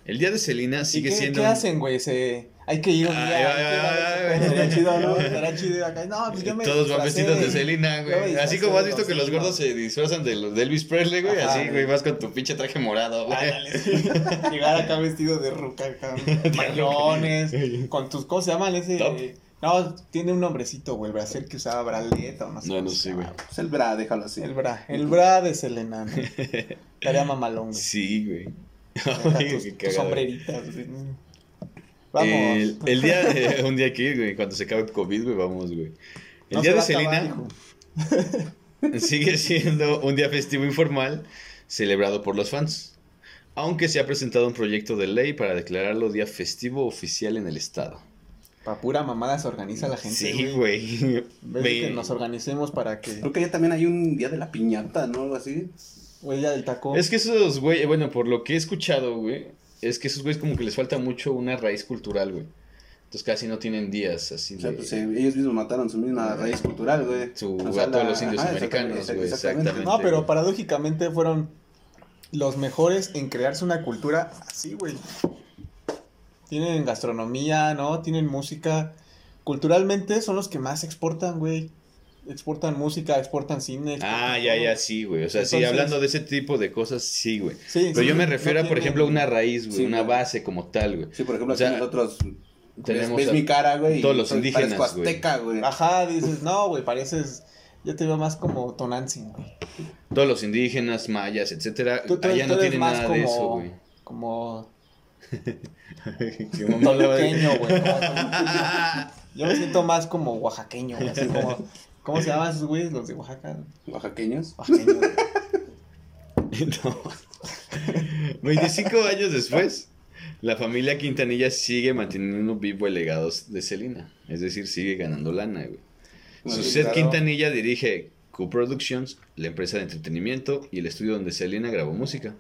El Día de Selena ¿Y sigue qué, siendo... ¿Qué hacen, güey? Se... Hay que ir un día. Estará chido, ¿no? Estará chido acá. No, pues yo me Todos van vestidos de Selena, güey. Así como has visto que los gordos se disfrazan de los de Elvis Presley, güey. Así, güey, vas con tu pinche traje morado, güey. Ándale, sí. Llegar acá vestido de ruca, mayones, con tus, ¿cómo se llaman ese? No, tiene un nombrecito, güey, el brasier que usaba Braleta o no sé. No, no sé, güey. Pues el bra, déjalo así. El bra, el bra de Selena. Estaría mamalón, güey. Sí, güey. Tus, tus sombreritas, güey. Vamos. El, el día, un día aquí, güey, cuando se acabe el COVID, güey, vamos, güey. El No día de Selena sigue siendo un día festivo informal celebrado por los fans. Aunque se ha presentado un proyecto de ley para declararlo día festivo oficial en el estado. Pa' pura mamada se organiza la gente, Sí, güey. Me- que nos organicemos para que... Creo que ya también hay un día de la piñata, ¿no? Algo así. Güey, ya del taco. Es que esos, güey, bueno, por lo que he escuchado, güey, es que esos güeyes como que les falta mucho una raíz cultural, güey. Entonces casi no tienen días así O sea, de... pues eh, ellos mismos mataron su misma raíz cultural, güey. Su- O a todos los indios ajá, americanos, exactamente, güey, exactamente. No, pero paradójicamente fueron los mejores en crearse una cultura así, güey. Tienen gastronomía, ¿no? Tienen música. Culturalmente son los que más exportan, güey. Exportan música, exportan cine. Ah, exportan ya, todo. ya, sí, güey. O sea, sí, hablando de ese tipo de cosas, sí, güey. Sí, Pero sí, yo me no refiero a, por tienen- ejemplo, una raíz, güey, Sí, una base como tal, güey. Sí, por ejemplo, O sea, aquí nosotros tenemos ves, ves a- mi cara, güey. todos los indígenas, azteca, güey. Ajá, dices, no, güey, pareces. Yo te veo más como Tonantzin, güey. Todos los indígenas, mayas, etcétera, Tú, tú- allá tú no tienen más nada como. de eso, güey. Como. Toluqueño, güey. Yo me siento más como oaxaqueño, güey. Así como. ¿Cómo se llaman esos güeyes? Los de Oaxaca. Oaxaqueños. Oaxaqueños. No. 25 años después, la familia Quintanilla sigue manteniendo vivo el legado de Selena. Es decir, sigue ganando lana, güey. Suset claro. Quintanilla dirige Q Productions, la empresa de entretenimiento y el estudio donde Selena grabó música.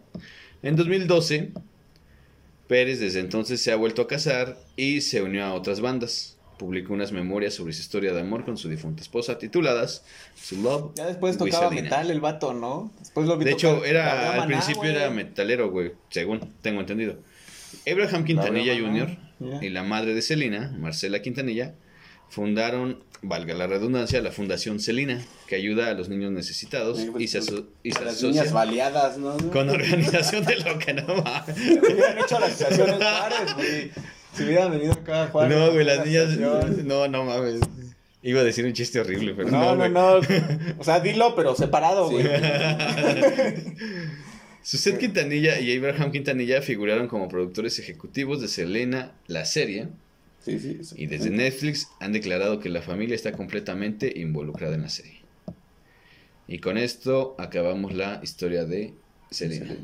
En 2012, Pérez desde entonces se ha vuelto a casar y se unió a otras bandas. Publicó unas memorias sobre su historia de amor con su difunta esposa tituladas Su Love. Ya después tocaba metal el vato, ¿no? Después lo vi De tocar hecho, era al principio era metalero, güey, según tengo entendido. Abraham Quintanilla Jr. y la madre de Selena, Marcela Quintanilla, fundaron, valga la redundancia, la Fundación Selena, que ayuda a los niños necesitados Sí, pues, y se, aso- y se las niñas baleadas, ¿no? con organización de lo que no hecho la asociación en Juárez, güey. Si hubieran venido acá a Juárez. No, güey, la las niñas. No, no mames. Iba a decir un chiste horrible, pero No, no, no, no. O sea, dilo, pero separado, Sí. güey. Suset Quintanilla y Abraham Quintanilla figuraron como productores ejecutivos de Selena, la serie, Sí, sí. y desde Netflix han declarado que la familia está completamente involucrada en la serie. Y con esto acabamos la historia de Selena.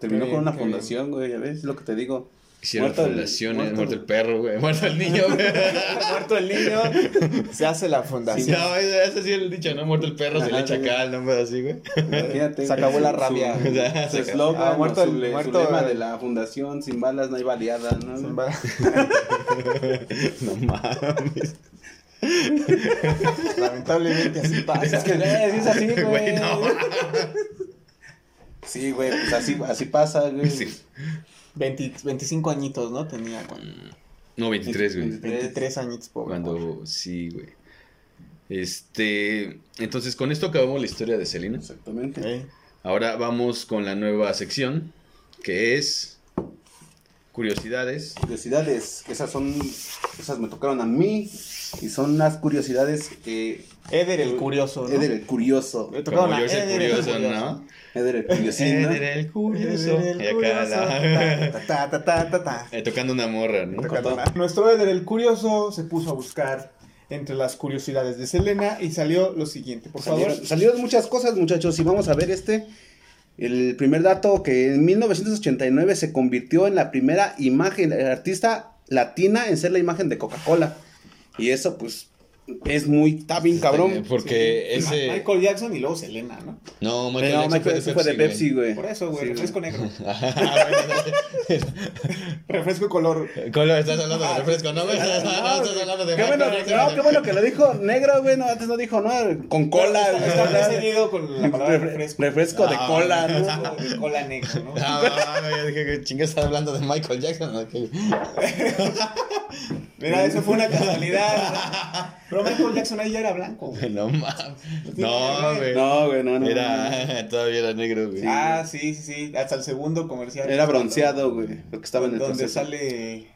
Terminó Qué con una fundación, güey, ya ves, es lo que te digo. Hicieron Muerto el- fundaciones, muerto muerto, el el- perro, güey, muerto el niño, güey. Muerto el niño, se hace la fundación. No, ese sí es el dicho, ¿no? Muerto el perro, se le acá, no así, güey. Imagínate. Se acabó la rabia. Su, O sea, su se- eslogan, Ah, muerto su, el- le- su muerto lema el- de la fundación, sin balas no hay baleada, ¿no? Se va- No mames. Lamentablemente así pasa. Es que, güey, es así, güey. Güey, no. Sí, güey, pues así, así pasa, güey. Sí. 20 25 añitos, ¿no? Tenía cuando- No, 23, güey. 23 añitos, pobre. Cuando, sí, güey. Este, entonces con esto acabamos la historia de Selena. Exactamente. Ahora vamos con la nueva sección, que es curiosidades. Curiosidades, que esas son, esas me tocaron a mí y son las curiosidades que Eder el curioso, ¿no? Eder el curioso, Le tocaron Como a Eder el curioso, ¿no? Eder el curiosín, ¿no? Eder el curioso. Eder el Y acá curioso. la- Ta, ta, ta, ta, ta. eh, tocando una morra, ¿no? Tocando una- Nuestro Eder el curioso se puso a buscar entre las curiosidades de Selena y salió lo siguiente, por favor. Salieron, salieron muchas cosas, muchachos, y vamos a ver este. El primer dato que en 1989 se convirtió en la primera imagen, artista latina en ser la imagen de Coca-Cola. Y eso, pues, es muy, está bien cabrón. Porque Sí. ese... Michael Jackson y luego Selena, ¿no? No, No, Michael Jackson Michael Jackson fue de Pepsi, güey. Por eso, güey, Sí, refresco negro. Ah, refresco color. ¿Cómo estás hablando de refresco? No, güey, estás No, estás hablando de qué bueno, no, qué bueno que lo dijo negro, güey. No, antes no dijo, no, con cola. Está, con la palabra Refre- refresco. refresco de Ah, cola, ¿no? De cola negro, ¿no? Ah, no, yo dije que chingas estás hablando de Michael Jackson. Mira, eso fue una casualidad. Pero Michael Jackson ahí ya era blanco, güey. No mames. No, güey. No, güey, no, no. no. Era, todavía era negro, güey. Ah, sí, sí, sí. Hasta el segundo comercial. Era bronceado, güey. Porque estaba en el Donde proceso. sale.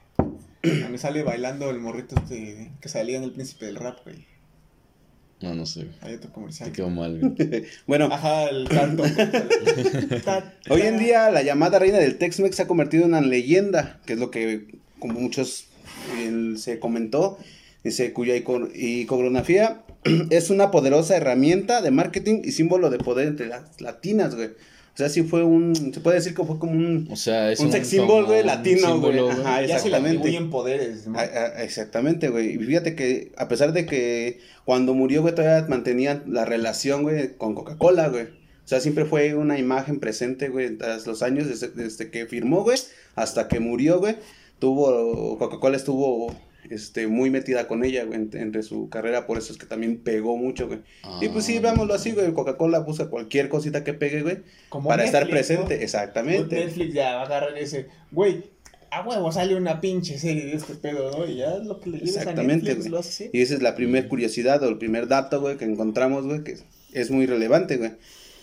Donde sale bailando el morrito este que salía en el príncipe del rap, güey. No, no sé. güey. Hay otro comercial. Te quedó mal, güey. Bueno, Ajá, el canto. Hoy en día la llamada reina del Tex-Mex se ha convertido en una leyenda, que es lo que como muchos eh, se comentó, dice cuya ico- iconografía es una poderosa herramienta de marketing y símbolo de poder entre las latinas, güey. O sea, sí fue un, se puede decir que fue como un, O sea, es un, un, sex symbol, güey, latino, güey. Ajá, Ya se exactamente. poderes, ¿no? Exactamente, güey. Y fíjate que a pesar de que cuando murió, güey, todavía mantenían la relación, güey, con Coca-Cola, güey. O sea, siempre fue una imagen presente, güey, tras los años, desde, desde que firmó, güey, hasta que murió, güey. Tuvo, Coca-Cola estuvo este, muy metida con ella, güey, en- entre su carrera, por eso es que también pegó mucho, güey. y pues sí, Ah. vámonos así, güey, Coca-Cola busca cualquier cosita que pegue, güey, Como para estar presente, ¿no? Exactamente. Netflix ya va a agarrar ese, güey, a huevo sale una pinche serie de este pedo, ¿no? Y ya lo que le lleves a Exactamente, Netflix güey. lo hace así. Y esa es la primera curiosidad o el primer dato, güey, que encontramos, güey, que es muy relevante, güey.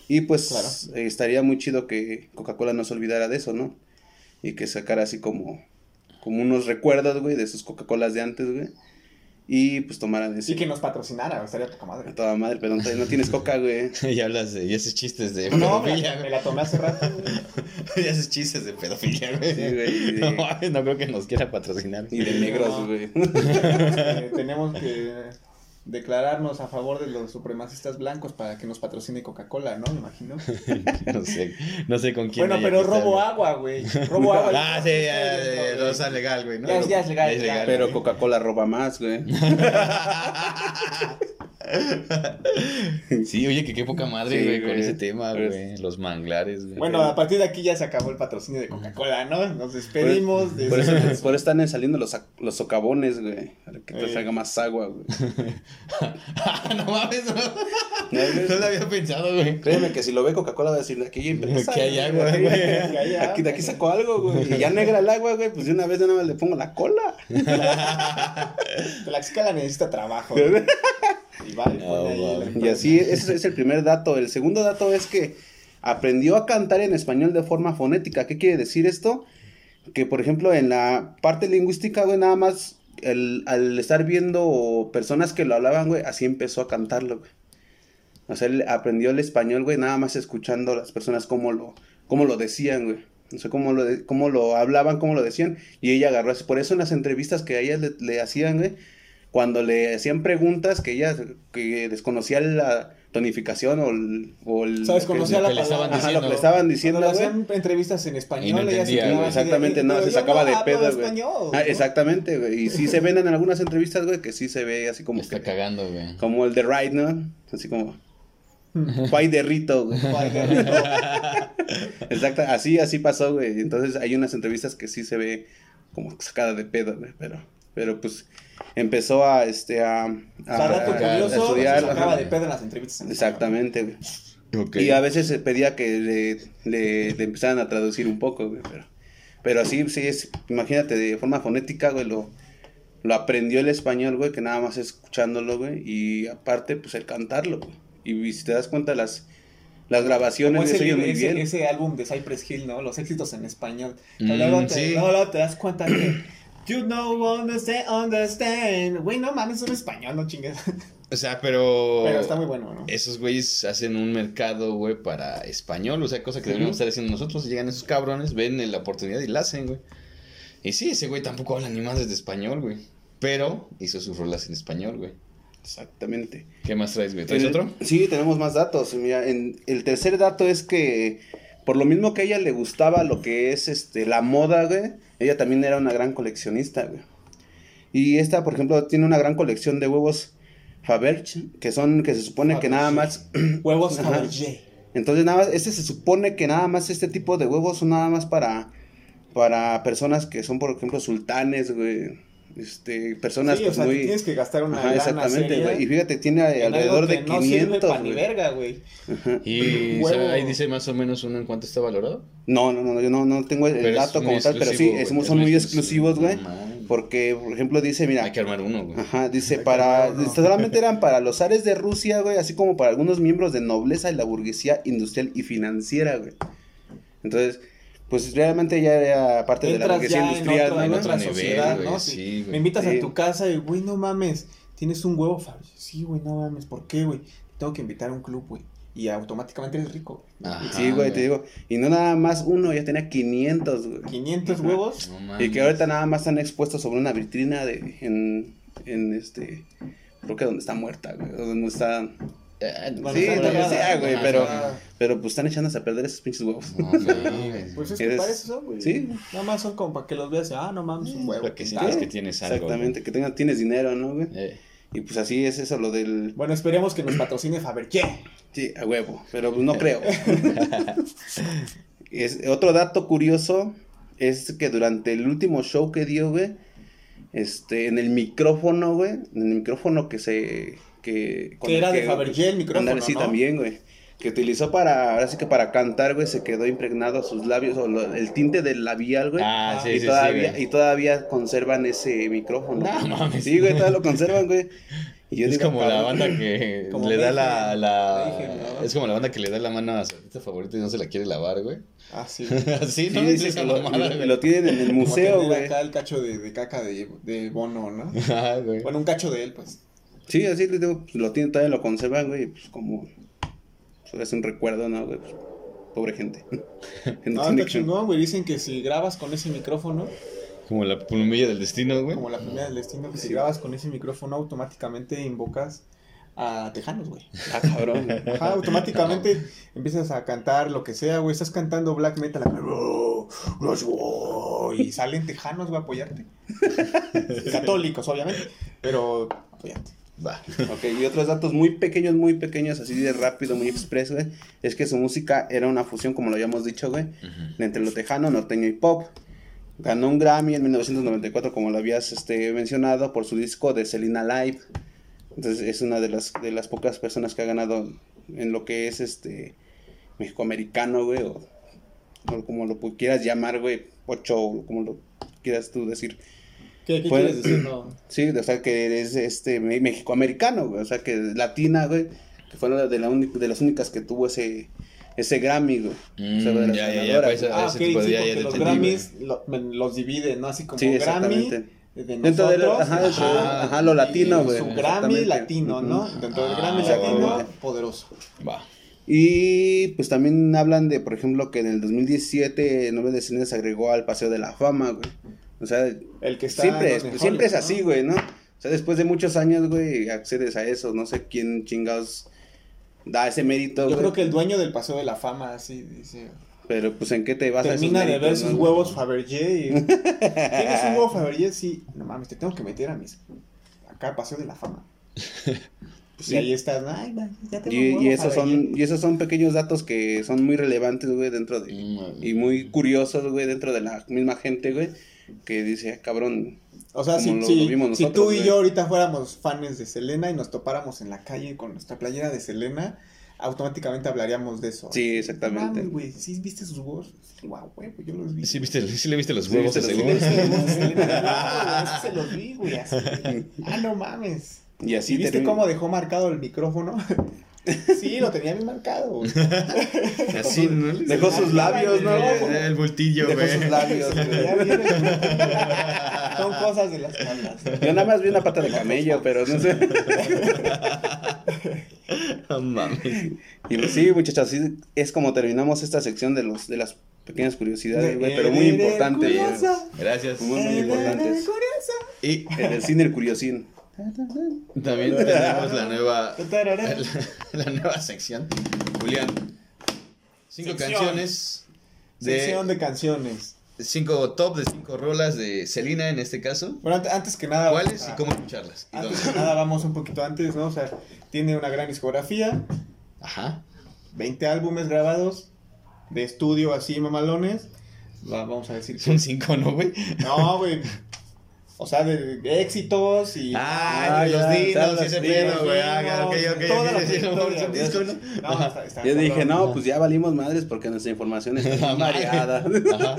Y pues Claro. eh, estaría muy chido que Coca-Cola no se olvidara de eso, ¿no? Y que sacara así como, como unos recuerdos, güey, de sus Coca-Colas de antes, güey. Y pues tomaran ese. Y que nos patrocinara, güey, estaría poca madre. A toda madre, pero no, no tienes coca, güey. y hablas de, y haces chistes de No, pedofilia, la, me la tomé hace rato, güey. y haces chistes de pedofilia, güey. Sí, güey, de- No, no creo que nos quiera patrocinar. Y de negros, güey. Eh, tenemos que declararnos a favor de los supremacistas blancos para que nos patrocine Coca-Cola, ¿no? Me imagino. no sé, no sé con quién. Bueno, pero robo agua, güey. Robo agua. Ah, sí, ya, ya, no está legal, güey, ¿no? Ya es- ya es legal, Ya ya. Pero Coca-Cola roba más, güey. Sí, oye, que qué poca madre, Sí, güey, con ese tema, Pero güey. Los manglares, güey. Bueno, a partir de aquí ya se acabó el patrocinio de Coca-Cola, ¿no? Nos despedimos de Por eso, por eso están saliendo los, los socavones, güey. Para que te Eh. salga más agua, güey. no mames, no, güey? no lo había pensado, güey. Créeme que si lo ve Coca-Cola va a decir, aquí hay empresa. Que hay agua, güey. Aquí, de aquí sacó algo, güey. Y ya negra el agua, güey. Pues de una vez de nada más le pongo la cola. Tlaxcala necesita trabajo. güey. Y va, ahí así, ese es el primer dato. El segundo dato es que aprendió a cantar en español de forma fonética. ¿Qué quiere decir esto? Que, por ejemplo, en la parte lingüística, güey, nada más el- al estar viendo personas que lo hablaban, güey, así empezó a cantarlo, güey. O sea, él aprendió el español, güey, nada más escuchando a las personas cómo lo, cómo lo decían, güey. No sé cómo lo, de- cómo lo hablaban, cómo lo decían. Y ella agarró así. Por eso en las entrevistas que a ella le, le hacían, güey, cuando le hacían preguntas que ella que desconocía la tonificación o el... O el ¿Sabes? Conocía lo la que le estaban palabra. Ajá, diciendo. lo que le estaban Cuando diciendo, le hacían entrevistas en español, Y no ella se así de, Exactamente, no, "Pero se sacaba de pedo, güey. español", Ah, exactamente, güey. Y sí se ven en algunas entrevistas, güey, que sí se ve así como Está que... cagando, güey. Como el de Ride, ¿no? Así como... Pay de Rito, güey. Qué rico. Exacto, así, así pasó, güey. Entonces hay unas entrevistas que sí se ve como sacada de pedo, güey. Pero, pero pues empezó a, este, a, a, O sea, dato a- a curioso, estudiar. se sacaba de pedo en las entrevistas. en Exactamente, güey. Ok. Y a veces se pedía que le, le, le empezaran a traducir un poco, güey. Pero, pero así, sí, es, imagínate, de forma fonética, güey, lo, lo aprendió el español, güey, que nada más escuchándolo, güey. Y aparte, pues el cantarlo, güey. Y si te das cuenta, las, las grabaciones, ese, se oyen muy ese, bien. ese álbum de Cypress Hill, ¿no? Los éxitos en español. Mm, luego, te, sí. luego- luego te das cuenta que You know, understand, understand. Güey, no mames, es un español, no chingues. O sea, pero. Pero está muy bueno, ¿no? Esos güeyes hacen un mercado, güey, para español, o sea, cosa que deberíamos estar haciendo nosotros. Llegan esos cabrones, ven la oportunidad y la hacen, güey. Y sí, ese güey tampoco habla ni más de español, güey. Pero hizo sus rolas en español, güey. Exactamente. ¿Qué más traes, güey? ¿Traes El- otro? Sí, tenemos más datos. Mira, en, el tercer dato es que por lo mismo que a ella le gustaba lo que es este la moda, güey, ella también era una gran coleccionista, güey. Y esta, por ejemplo, tiene una gran colección de huevos Faberge, que son que se supone que nada más Huevos Ajá. Fabergé. entonces nada más este se supone que nada más este tipo de huevos son nada más para para personas que son por ejemplo sultanes, güey. Este, personas Sí, o pues, sea, muy tienes que gastar una Ajá, lana exactamente, seria güey. Y fíjate, tiene alrededor de no sirve 500, pa' ni güey. verga, güey. Ajá. Y ahí dice más o menos uno en cuánto está valorado. No, no, no, yo no, no tengo el Pero dato como tal, pero sí, son es muy muy exclusivos, güey. Porque, por ejemplo, dice, mira, Hay que armar uno, güey. ajá, dice para, solamente eran para los zares de Rusia, güey, así como para algunos miembros de nobleza y la burguesía industrial y financiera, güey. Entonces, pues realmente ya era parte de la burguesía ya en, industrial, otro- en ¿no? otra nivel, sociedad, ¿no? sí. Me invitas Sí. a tu casa y, güey, no mames, tienes un huevo Fabergé. Sí, güey, no mames, ¿por qué, güey? Te tengo que invitar a un club, güey. Y automáticamente eres rico. Ajá, Sí, güey, te digo. Y no nada más uno, ya tenía 500, güey. 500 Ajá. huevos. No mames. Y que ahorita nada más están expuestos sobre una vitrina de, en, en este, creo que donde está muerta, güey, o donde está, Bueno, sí, enterrada. sea, güey, pero, pero pues están echándose a perder esos pinches huevos. No. Pues es que Eres- para eso son, güey. Sí. Nada más son como para que los veas. y, Ah, no mames, un huevo. Para que sientas que tienes algo. Exactamente, que tengan, tienes dinero, ¿no, güey? Eh, Y pues así es eso lo del, Bueno, esperemos que nos patrocine Fabergé. sí, a huevo, pero pues no creo. es, otro dato curioso es que durante el último show que dio, güey, este, en el micrófono, güey, en el micrófono que se, que... con Que era de Fabergé el micrófono, sí, ¿no? también, güey. Que utilizó para, ahora sí que para cantar, güey, se quedó impregnado a sus labios, o lo- el tinte del labial, güey. Ah, sí, y, sí, sí, todavía, güey. y todavía conservan ese micrófono. No mames. Sí, güey, todavía lo conservan, güey. Y yo es digo, como la banda que Como le da la, la... Mayhem, ¿no? Es como la banda que le da la mano a su artista favorito y no se la quiere lavar, güey. Ah, sí. Así, Sí, ¿no? Esa que lo, mamada, lo- lo tienen en el museo, güey. acá el cacho de, de caca de, de Bono, ¿no? Ah, güey. Bueno, un cacho de él, pues. Sí, así les digo, pues, lo tienen, todavía lo conservan, güey, pues como pues, es un recuerdo, ¿no, güey? Pues, pobre gente. No, está chingón, güey. Dicen que si grabas con ese micrófono, Como la plumilla del destino, güey. como la primera del destino, que si grabas con ese micrófono, automáticamente invocas a tejanos, güey. Ah, cabrón. Ajá, automáticamente empiezas a cantar lo que sea, güey. Estás cantando black metal "Oh, Rush War", y salen tejanos, güey, a apoyarte. Católicos, obviamente, pero apoyarte. Va. Ok, y otros datos muy pequeños, muy pequeños, así de rápido, muy express, güey, es que su música era una fusión, como lo habíamos dicho, güey, entre lo tejano, norteño y pop. Ganó un Grammy en 1994, como lo habías este, mencionado, por su disco de Selena Live. Entonces es una de las, de las pocas personas que ha ganado en lo que es este mexicoamericano, güey, o, o como lo quieras llamar, güey, ocho, o como lo quieras tú decir. ¿Qué, qué Pues- quieres decir? No. Sí, o sea, que eres este me- mexicoamericano, güey, o sea, que latina, güey, que fue una de, la uni- de las únicas que tuvo ese ese Grammy, güey. O sea, de Mm, las ya, ya, ya, pues. Ah, ese ok, tipo de- sí, ya- ya porque te los entendí, Grammys lo- los dividen, ¿no? Así como Sí, Grammy exactamente. de Dentro de nosotros, ajá, ajá, ajá, lo latino, güey, Su Grammy latino, ¿no? Dentro del Ah, Grammy latino, poderoso. Va. Y pues también hablan de, por ejemplo, que en el 2017 Nube de Cine se agregó al Paseo de la Fama, güey. O sea, El que está siempre, es, los siempre es mejores, así, güey, ¿no? O sea, después de muchos años, güey, accedes a eso. No sé quién chingados da ese mérito, Yo güey. creo que el dueño del Paseo de la Fama, así dice. Pero pues en qué te vas a Termina de ver sus huevos Fabergé y. ¿Tienes un huevo Fabergé? Sí. No mames, te tengo que meter a mis. Acá al Paseo de la Fama. Pues Sí. y ahí estás, ay, man, ya tengo Y, y esos Fabergé". son, y esos son pequeños datos que son muy relevantes, güey, dentro de... Mm, Y muy curiosos, güey, dentro de la misma gente, güey, que dice, "Ah, cabrón, O sea, si, lo- si- lo vimos si nosotros, tú y yo ahorita fuéramos fans de Selena y nos topáramos en la calle con nuestra playera de Selena, automáticamente hablaríamos de eso. Sí, No exactamente. mames, güey, ¿sí viste sus huevos? Sí, guau, güey, pues yo los vi. ¿Sí, viste, ¿Sí le viste los Sí, huevos viste los? Sí, le viste los huevos güey, eso se los vi, güey, así. Ah, no mames. Y así ¿Y viste termina- cómo dejó marcado el micrófono? Sí, lo tenía bien marcado, güey. Así, ¿no? Dejó sus labios, ¿no? El bultillo, Dejó güey. sus labios. Son cosas de las tablas. Yo nada más vi una pata de camello, pero no sé. No mames. Y pues sí, muchachos, así es como terminamos esta sección de los de las pequeñas curiosidades, güey, pero muy. Curiosa. Gracias. Muy, muy importantes. Y En el cine, el curiosín. También tenemos la nueva, la, la nueva sección. Julián, cinco Sección. canciones de, Sección de canciones. cinco top de cinco rolas de Selena en este caso. Bueno, ante- antes que nada. ¿Cuáles y ah, cómo escucharlas? ¿Y Antes dónde? que nada, vamos un poquito antes, ¿no? O sea, tiene una gran discografía, Ajá. 20 álbumes grabados de estudio así mamalones. Va- vamos a decir. Son cinco, ¿no, güey? No, güey. O sea, de, de éxitos y. Ah, Ah, los dinos y ese sí, pedo, güey. Ah, ok, ok, toda la Sí, Yo dije, no, pues ya valimos madres porque nuestra información está variada. Ajá.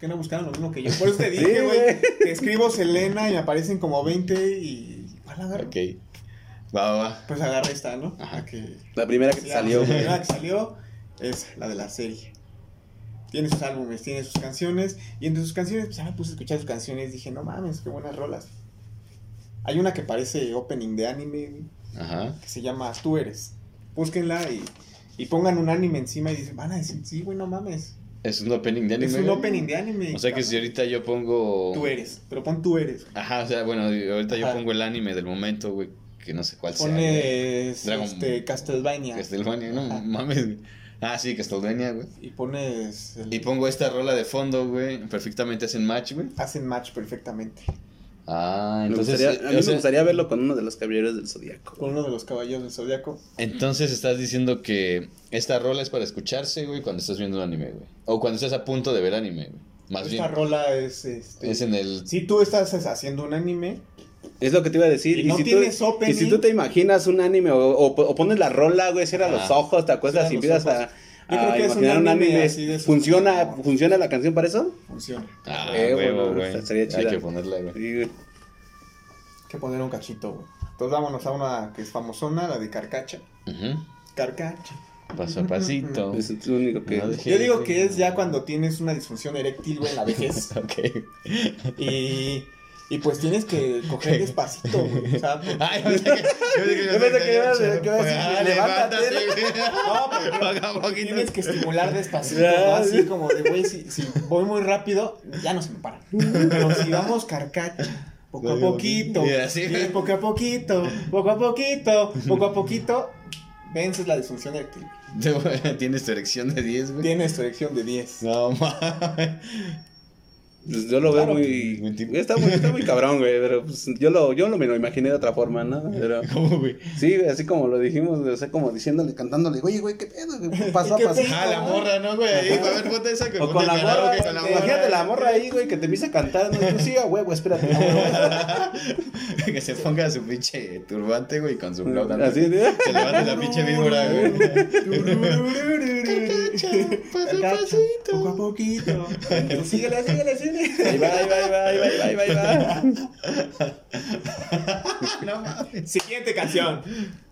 que no buscaron lo mismo que yo. Por eso te Sí, dije, güey, güey. que escribo Selena y me aparecen como 20 y. ¿Cuál agarro? Ok. Va, va, va. Pues agarré esta, ¿no? Ajá. que La primera que te la salió, güey. primera que salió es la de la serie. Tiene sus álbumes, tiene sus canciones. Y entre sus canciones, pues ya me puse a escuchar sus canciones. Dije, no mames, qué buenas rolas. Hay una que parece opening de anime, Ajá. que se llama Tú eres. Búsquenla y, y pongan un anime encima y dicen, van a decir, sí, güey, no mames. Es un opening de anime. es un opening de anime. O sea que si ahorita yo pongo. Tú eres, pero pon tú eres. Ajá, o sea, bueno, ahorita yo pongo el anime del momento, güey. Que no sé cuál sea. Pones Dragon- este, Castlevania. Castlevania, no Ajá. mames. güey. Ah, sí, Castlevania, güey. Y pones. el- Y pongo esta rola de fondo, güey. Perfectamente hacen match, güey. Hacen match perfectamente. Ah, Me entonces. gustaría- a mí o me gustaría verlo con uno de los caballeros del zodiaco. Con uno de los caballeros del zodiaco. Entonces estás diciendo que esta rola es para escucharse, güey, cuando estás viendo un anime, güey. O cuando estás a punto de ver anime, güey. Más Esta bien, rola es, este... es en el... Si tú estás haciendo un anime, Es lo que te iba a decir. Y no si tienes tú, opening. y si tú te imaginas un anime o, o- o pones la rola, güey, cierras los Ajá. ojos, te acuestas y los empiezas a, Yo creo a que es un imaginar un anime anime. así de esos ¿Funciona, como- ¿Funciona la canción para eso? funciona. Ah, Eh, huevo, bueno, güey. estaría Hay chida. que ponerla, güey. Sí, güey. Hay que poner un cachito, güey. Entonces vámonos a una que es famosona, la de Carcacha. Carcacha. Paso a pasito. Es lo único que. No dejé- Yo digo que es ya cuando tienes una disfunción eréctil, güey, en la vejez. Ok. Y, y pues tienes que coger despacito, güey. O sea, porque- Ay, yo pensé que... Yo pensé que, ibas a- decir, Ah, levántate. No, pero tienes que estimular despacito, ¿no? Así sí. como de, güey, si, si voy muy rápido, ya no se me para. Pero si vamos carcacha, poco a poquito, Y así. sí, poco a poquito, poco a poquito, poco a poquito, vences la disfunción eréctil. Tienes tu erección de 10, güey. Tienes tu erección de 10. No mames. Pues yo lo veo Claro. muy. Muy tipo- Está muy, está muy cabrón, güey. Pero pues, yo, lo, yo lo me lo imaginé de otra forma, ¿no? Pero, ¿Cómo, güey? sí, güey, así como lo dijimos, güey, o sea, como diciéndole, cantándole, oye, güey, ¿qué pedo? güey? Paso a ¿Qué paso. pedo? Ah, la morra, ¿no, güey? Ahí, a ver, ponte esa que O con la morra, con la güey, imagínate la morra ahí, güey, que te empieza a cantar, no, tú sí, a huevo, espérate. a huevo. que se ponga su pinche turbante, güey, con su flauta. Así de. Se levante la pinche víbora, güey. Carcacha, poco a poquito. Síguele, síguele, síguele. Ahí va, ahí va, ahí va, ahí va, ahí va, ahí va. No mames. Siguiente canción.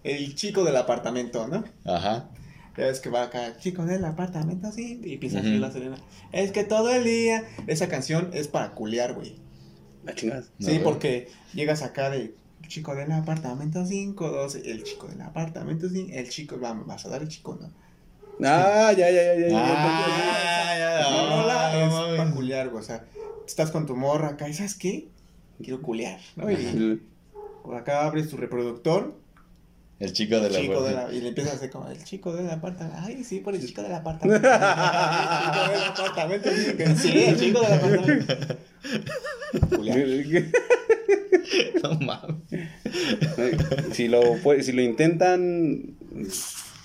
El chico del apartamento, ¿no? Ajá. Ya ves que va acá, chico del apartamento, así, y empieza así Ujú. la serena. Es que todo el día. Esa canción es para culear, güey. La chingada. No, Sí, güey. porque llegas acá de chico del apartamento 5, 12, el chico del apartamento 5, el chico, vamos, vas a dar el chico, ¿no? Ah, ya, ya, ya, ya. ya. Ah, ya, La no, no es culear, güey, o sea, estás con tu morra acá y ¿sabes qué? Quiero culear, ¿no? Y acá abres tu reproductor, El chico de la chico de puerta. la, y le empiezas a hacer como, el chico del apartamento, ay, sí, por el chico del apartamento. el chico del apartamento, sí, que- sí, el chico del apartamento. Culear. No mames. Si lo, si lo intentan,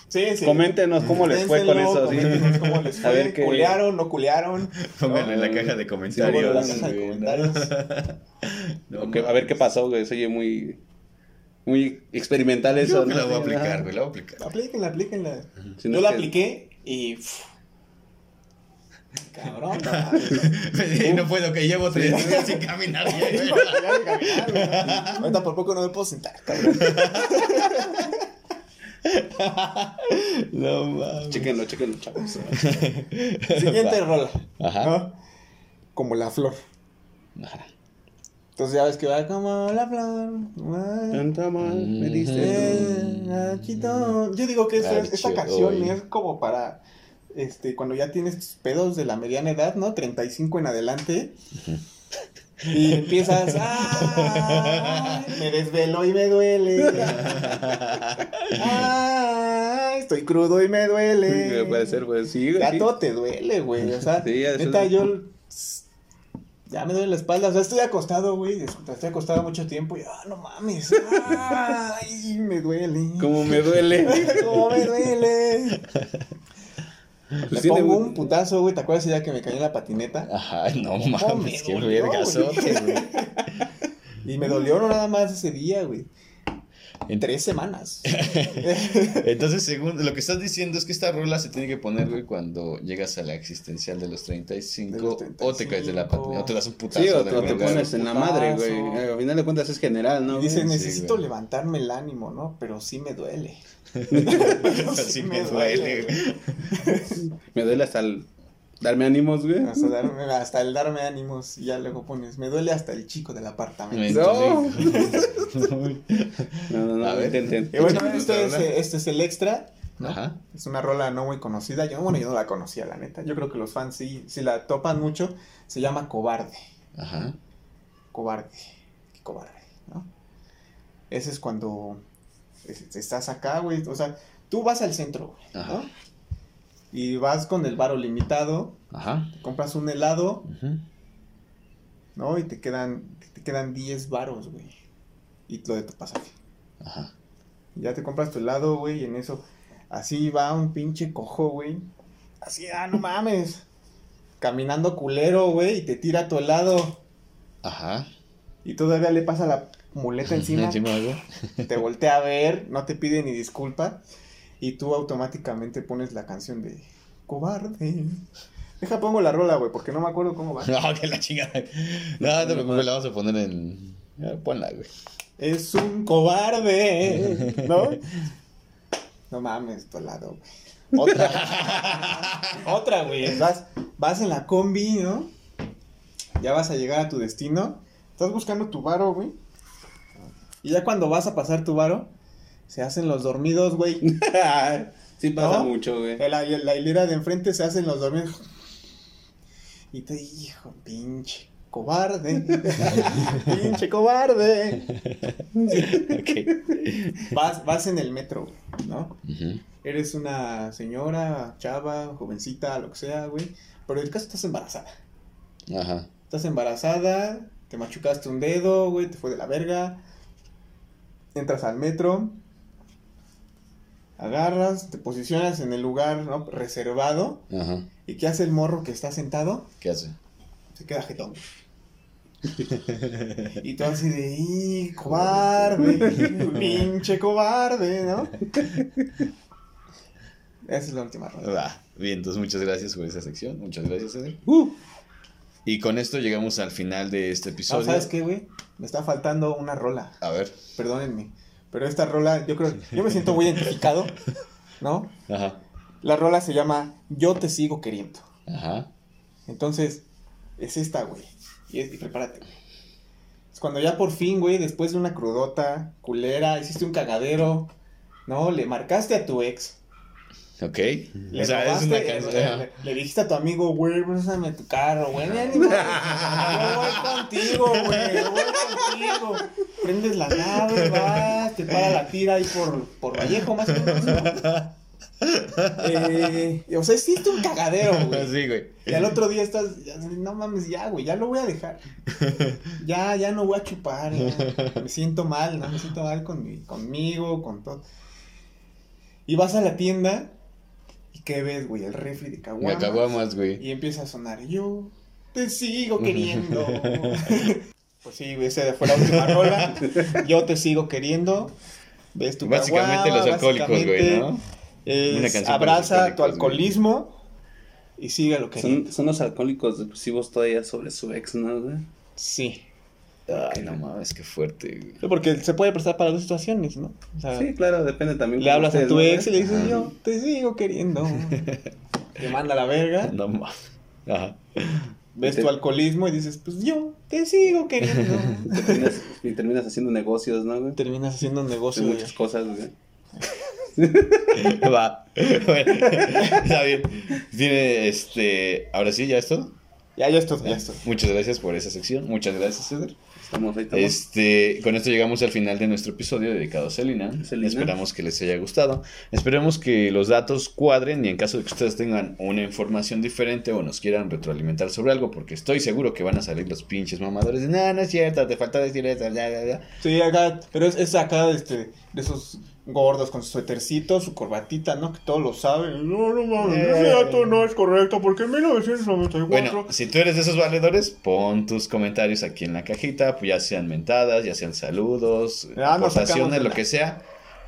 Sí, sí. coméntenos cómo les fue con eso. ¿sí? coméntenos cómo les A fue. ver qué- ¿Culearon, no culearon? Pónganlo en la caja de comentarios. la caja de comentarios. No O que- a ver qué pasó, güey. Se oye muy, muy experimental Yo eso. que ¿no? la voy a aplicar, güey, la voy a aplicar. Aplíquenla, aplíquenla. Si no Yo la que- apliqué y. pff, Cabrón. Y no puedo, que llevo tres días sin caminar. Ahorita por poco no me puedo sentar, cabrón. No mames. Chéquenlo, chéquenlo, chavos. Siguiente rola. Ajá. ¿no? Como la flor. Ajá. Entonces ya ves que va como la flor. Tanta mal me eh, diste. Nachito. Yo digo que esta, canción es como para este cuando ya tienes tus pedos de la mediana edad, ¿no? 35 en adelante. Y empiezas, ¡ay! Me desvelo y me duele. ¡Ay! Estoy crudo y me duele. Puede ser, pues sí, güey. Ya todo te duele, güey. O sea, Sí, yo. Ya me duele la espalda. O sea, estoy acostado, güey. Estoy acostado mucho tiempo y, ah, no mames. Ay, me duele. Cómo me duele. ¿Cómo me duele? Pues tiene pongo un- un putazo, güey. ¿Te acuerdas ya que me cayó en la patineta? Ajá, no me mames, qué vergazote, güey. Y me dolió no nada más ese día, güey. En- Tres semanas. Entonces, según lo que estás diciendo es que esta rola se tiene que poner, güey, cuando llegas a la existencial de los 35, De los o te caes de la 35. patineta, o te das un putazo Sí, o, de o te pones en la madre, güey. Eh, Al final de cuentas es general, ¿no? y dice, necesito güey. levantarme el ánimo, ¿no? Pero sí me duele. Pero sí me duele, güey. Me duele hasta el darme ánimos, güey. Hasta, darme, hasta el darme ánimos y ya luego pones, me duele hasta el chico del apartamento. No. No, no, no, A ver. Y bueno, este es, este es el extra. ¿no? Ajá. Es una rola no muy conocida. Yo, bueno, yo no la conocía, la neta. Yo creo que los fans sí, sí la topan mucho. Se llama Cobarde. Ajá. Cobarde. Qué cobarde, ¿no? Ese es cuando es- estás acá, güey. O sea, tú vas al centro, güey, ¿no? Y vas con el varo limitado, Ajá. te compras un helado, Ujú. ¿no? Y te quedan, te quedan 10 varos, güey. Y lo de tu pasaje. Ajá. Y Ya te compras tu helado, güey, y en eso, así va un pinche cojo, güey. Así, ah, no mames. caminando culero, güey, y te tira a tu lado. Ajá. Y todavía le pasa la muleta encima. Encima, te voltea a ver, no te pide ni disculpa. Y tú automáticamente pones la canción de cobarde. Deja, pongo la rola, güey, porque no me acuerdo cómo va. No, que la chingada. No, no te preocupes, la vamos a poner en. Ponla, güey. Es un cobarde, ¿no? No mames, tu lado, güey. Otra. Otra, güey. Vas, vas en la combi, ¿no? Ya vas a llegar a tu destino. Estás buscando tu varo, güey. Y ya cuando vas a pasar tu varo, se hacen los dormidos, güey. sí pasa ¿No? mucho, güey. La, la hilera de enfrente se hacen los dormidos. Y te hijo, pinche cobarde. pinche cobarde. Vas, vas en el metro, ¿no? Eres una señora, chava, jovencita, lo que sea, güey. Pero en el caso estás embarazada. Ajá. Estás embarazada, te machucaste un dedo, güey, te fue de la verga. Entras al metro. Agarras, te posicionas en el lugar ¿no? reservado. Ajá. ¿Y qué hace el morro que está sentado? ¿Qué hace? Se queda jetón. y tú así de, "Ih, cobarde, pinche cobarde, ¿no? Esa es la última ronda. Bien, entonces muchas gracias por esa sección. Muchas gracias, Eder. Uh. Y con esto llegamos al final de este No, episodio. ¿sabes qué, güey? Me está faltando una rola. A ver. Perdónenme. Pero esta rola, yo creo, yo me siento muy identificado, ¿no? Ajá. La rola se llama Yo te sigo queriendo. Ajá. Entonces, es esta, güey. Y, es- y prepárate. Es cuando ya por fin, güey, después de una crudota, culera, hiciste un cagadero, ¿no? Le marcaste a tu ex. Ok. Le o sea, es una canción. le- le dijiste a tu amigo, güey, préstame tu carro, güey. ni ánimo, Yo voy contigo, güey. Yo voy contigo. Prendes la nave, vas, te para la tira ahí por, por Vallejo, más o menos. ¿no? Eh, o sea, hiciste un cagadero, güey. Sí, güey. Y al otro día estás, ya, no mames, ya, güey, ya lo voy a dejar. Ya, ya no voy a chupar, ya. Me siento mal, ¿no? Me siento mal con mi- conmigo, con todo. Y vas a la tienda y ¿qué ves, güey? El refri de Me caguamas. caguamas, güey. Y empieza a sonar, yo te sigo queriendo. pues sí, güey, esa fue la última rola. Yo te sigo queriendo. Ves tu Básicamente caguama, los alcohólicos, güey, ¿no? es abraza tu güey. alcoholismo y sigue lo que Son, son los alcohólicos depresivos todavía sobre su ex, ¿no, güey? Sí. Ay, no mames, qué fuerte, güey. Porque se puede prestar para dos situaciones, ¿no? O sea, Sí, claro, depende también. le hablas a tu ¿no, ex y le dices, Ajá. yo te sigo queriendo. te manda la verga. No mames. Ajá. Ves Te- tu alcoholismo y dices, pues yo te sigo queriendo. Te terminas, y terminas haciendo negocios, ¿no, güey? Terminas haciendo un De muchas cosas, güey. Va. Bueno, está bien. Tiene, este. Ahora sí, ya es todo. Ya, ya es todo, ya es todo. Muchas gracias por esa sección. Muchas gracias, Ceder. Estamos ahí, estamos. Este, con esto llegamos al final de nuestro episodio dedicado a Selena. Selena. Esperamos que les haya gustado. Esperemos que los datos cuadren y en caso de que ustedes tengan una información diferente o nos quieran retroalimentar sobre algo, porque estoy seguro que van a salir los pinches mamadores de, no, no es cierto, te falta decir eso, ya, ya, ya. Sí, acá, pero es, es acá este, de esos gordos con su suétercito, su corbatita, ¿no? Que todos lo saben. No, no mames, Eh. ese dato no es correcto porque en 1994... Bueno, si tú eres de esos valedores, pon tus comentarios aquí en la cajita, pues ya sean mentadas, ya sean saludos, sacamos aportaciones, lo que sea.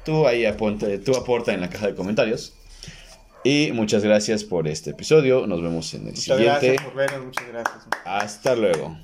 Tú ahí aponte, tú aporta en la caja de comentarios. Y muchas gracias por este episodio. Nos vemos en el Muchas siguiente. gracias por vernos, muchas gracias. Hasta luego.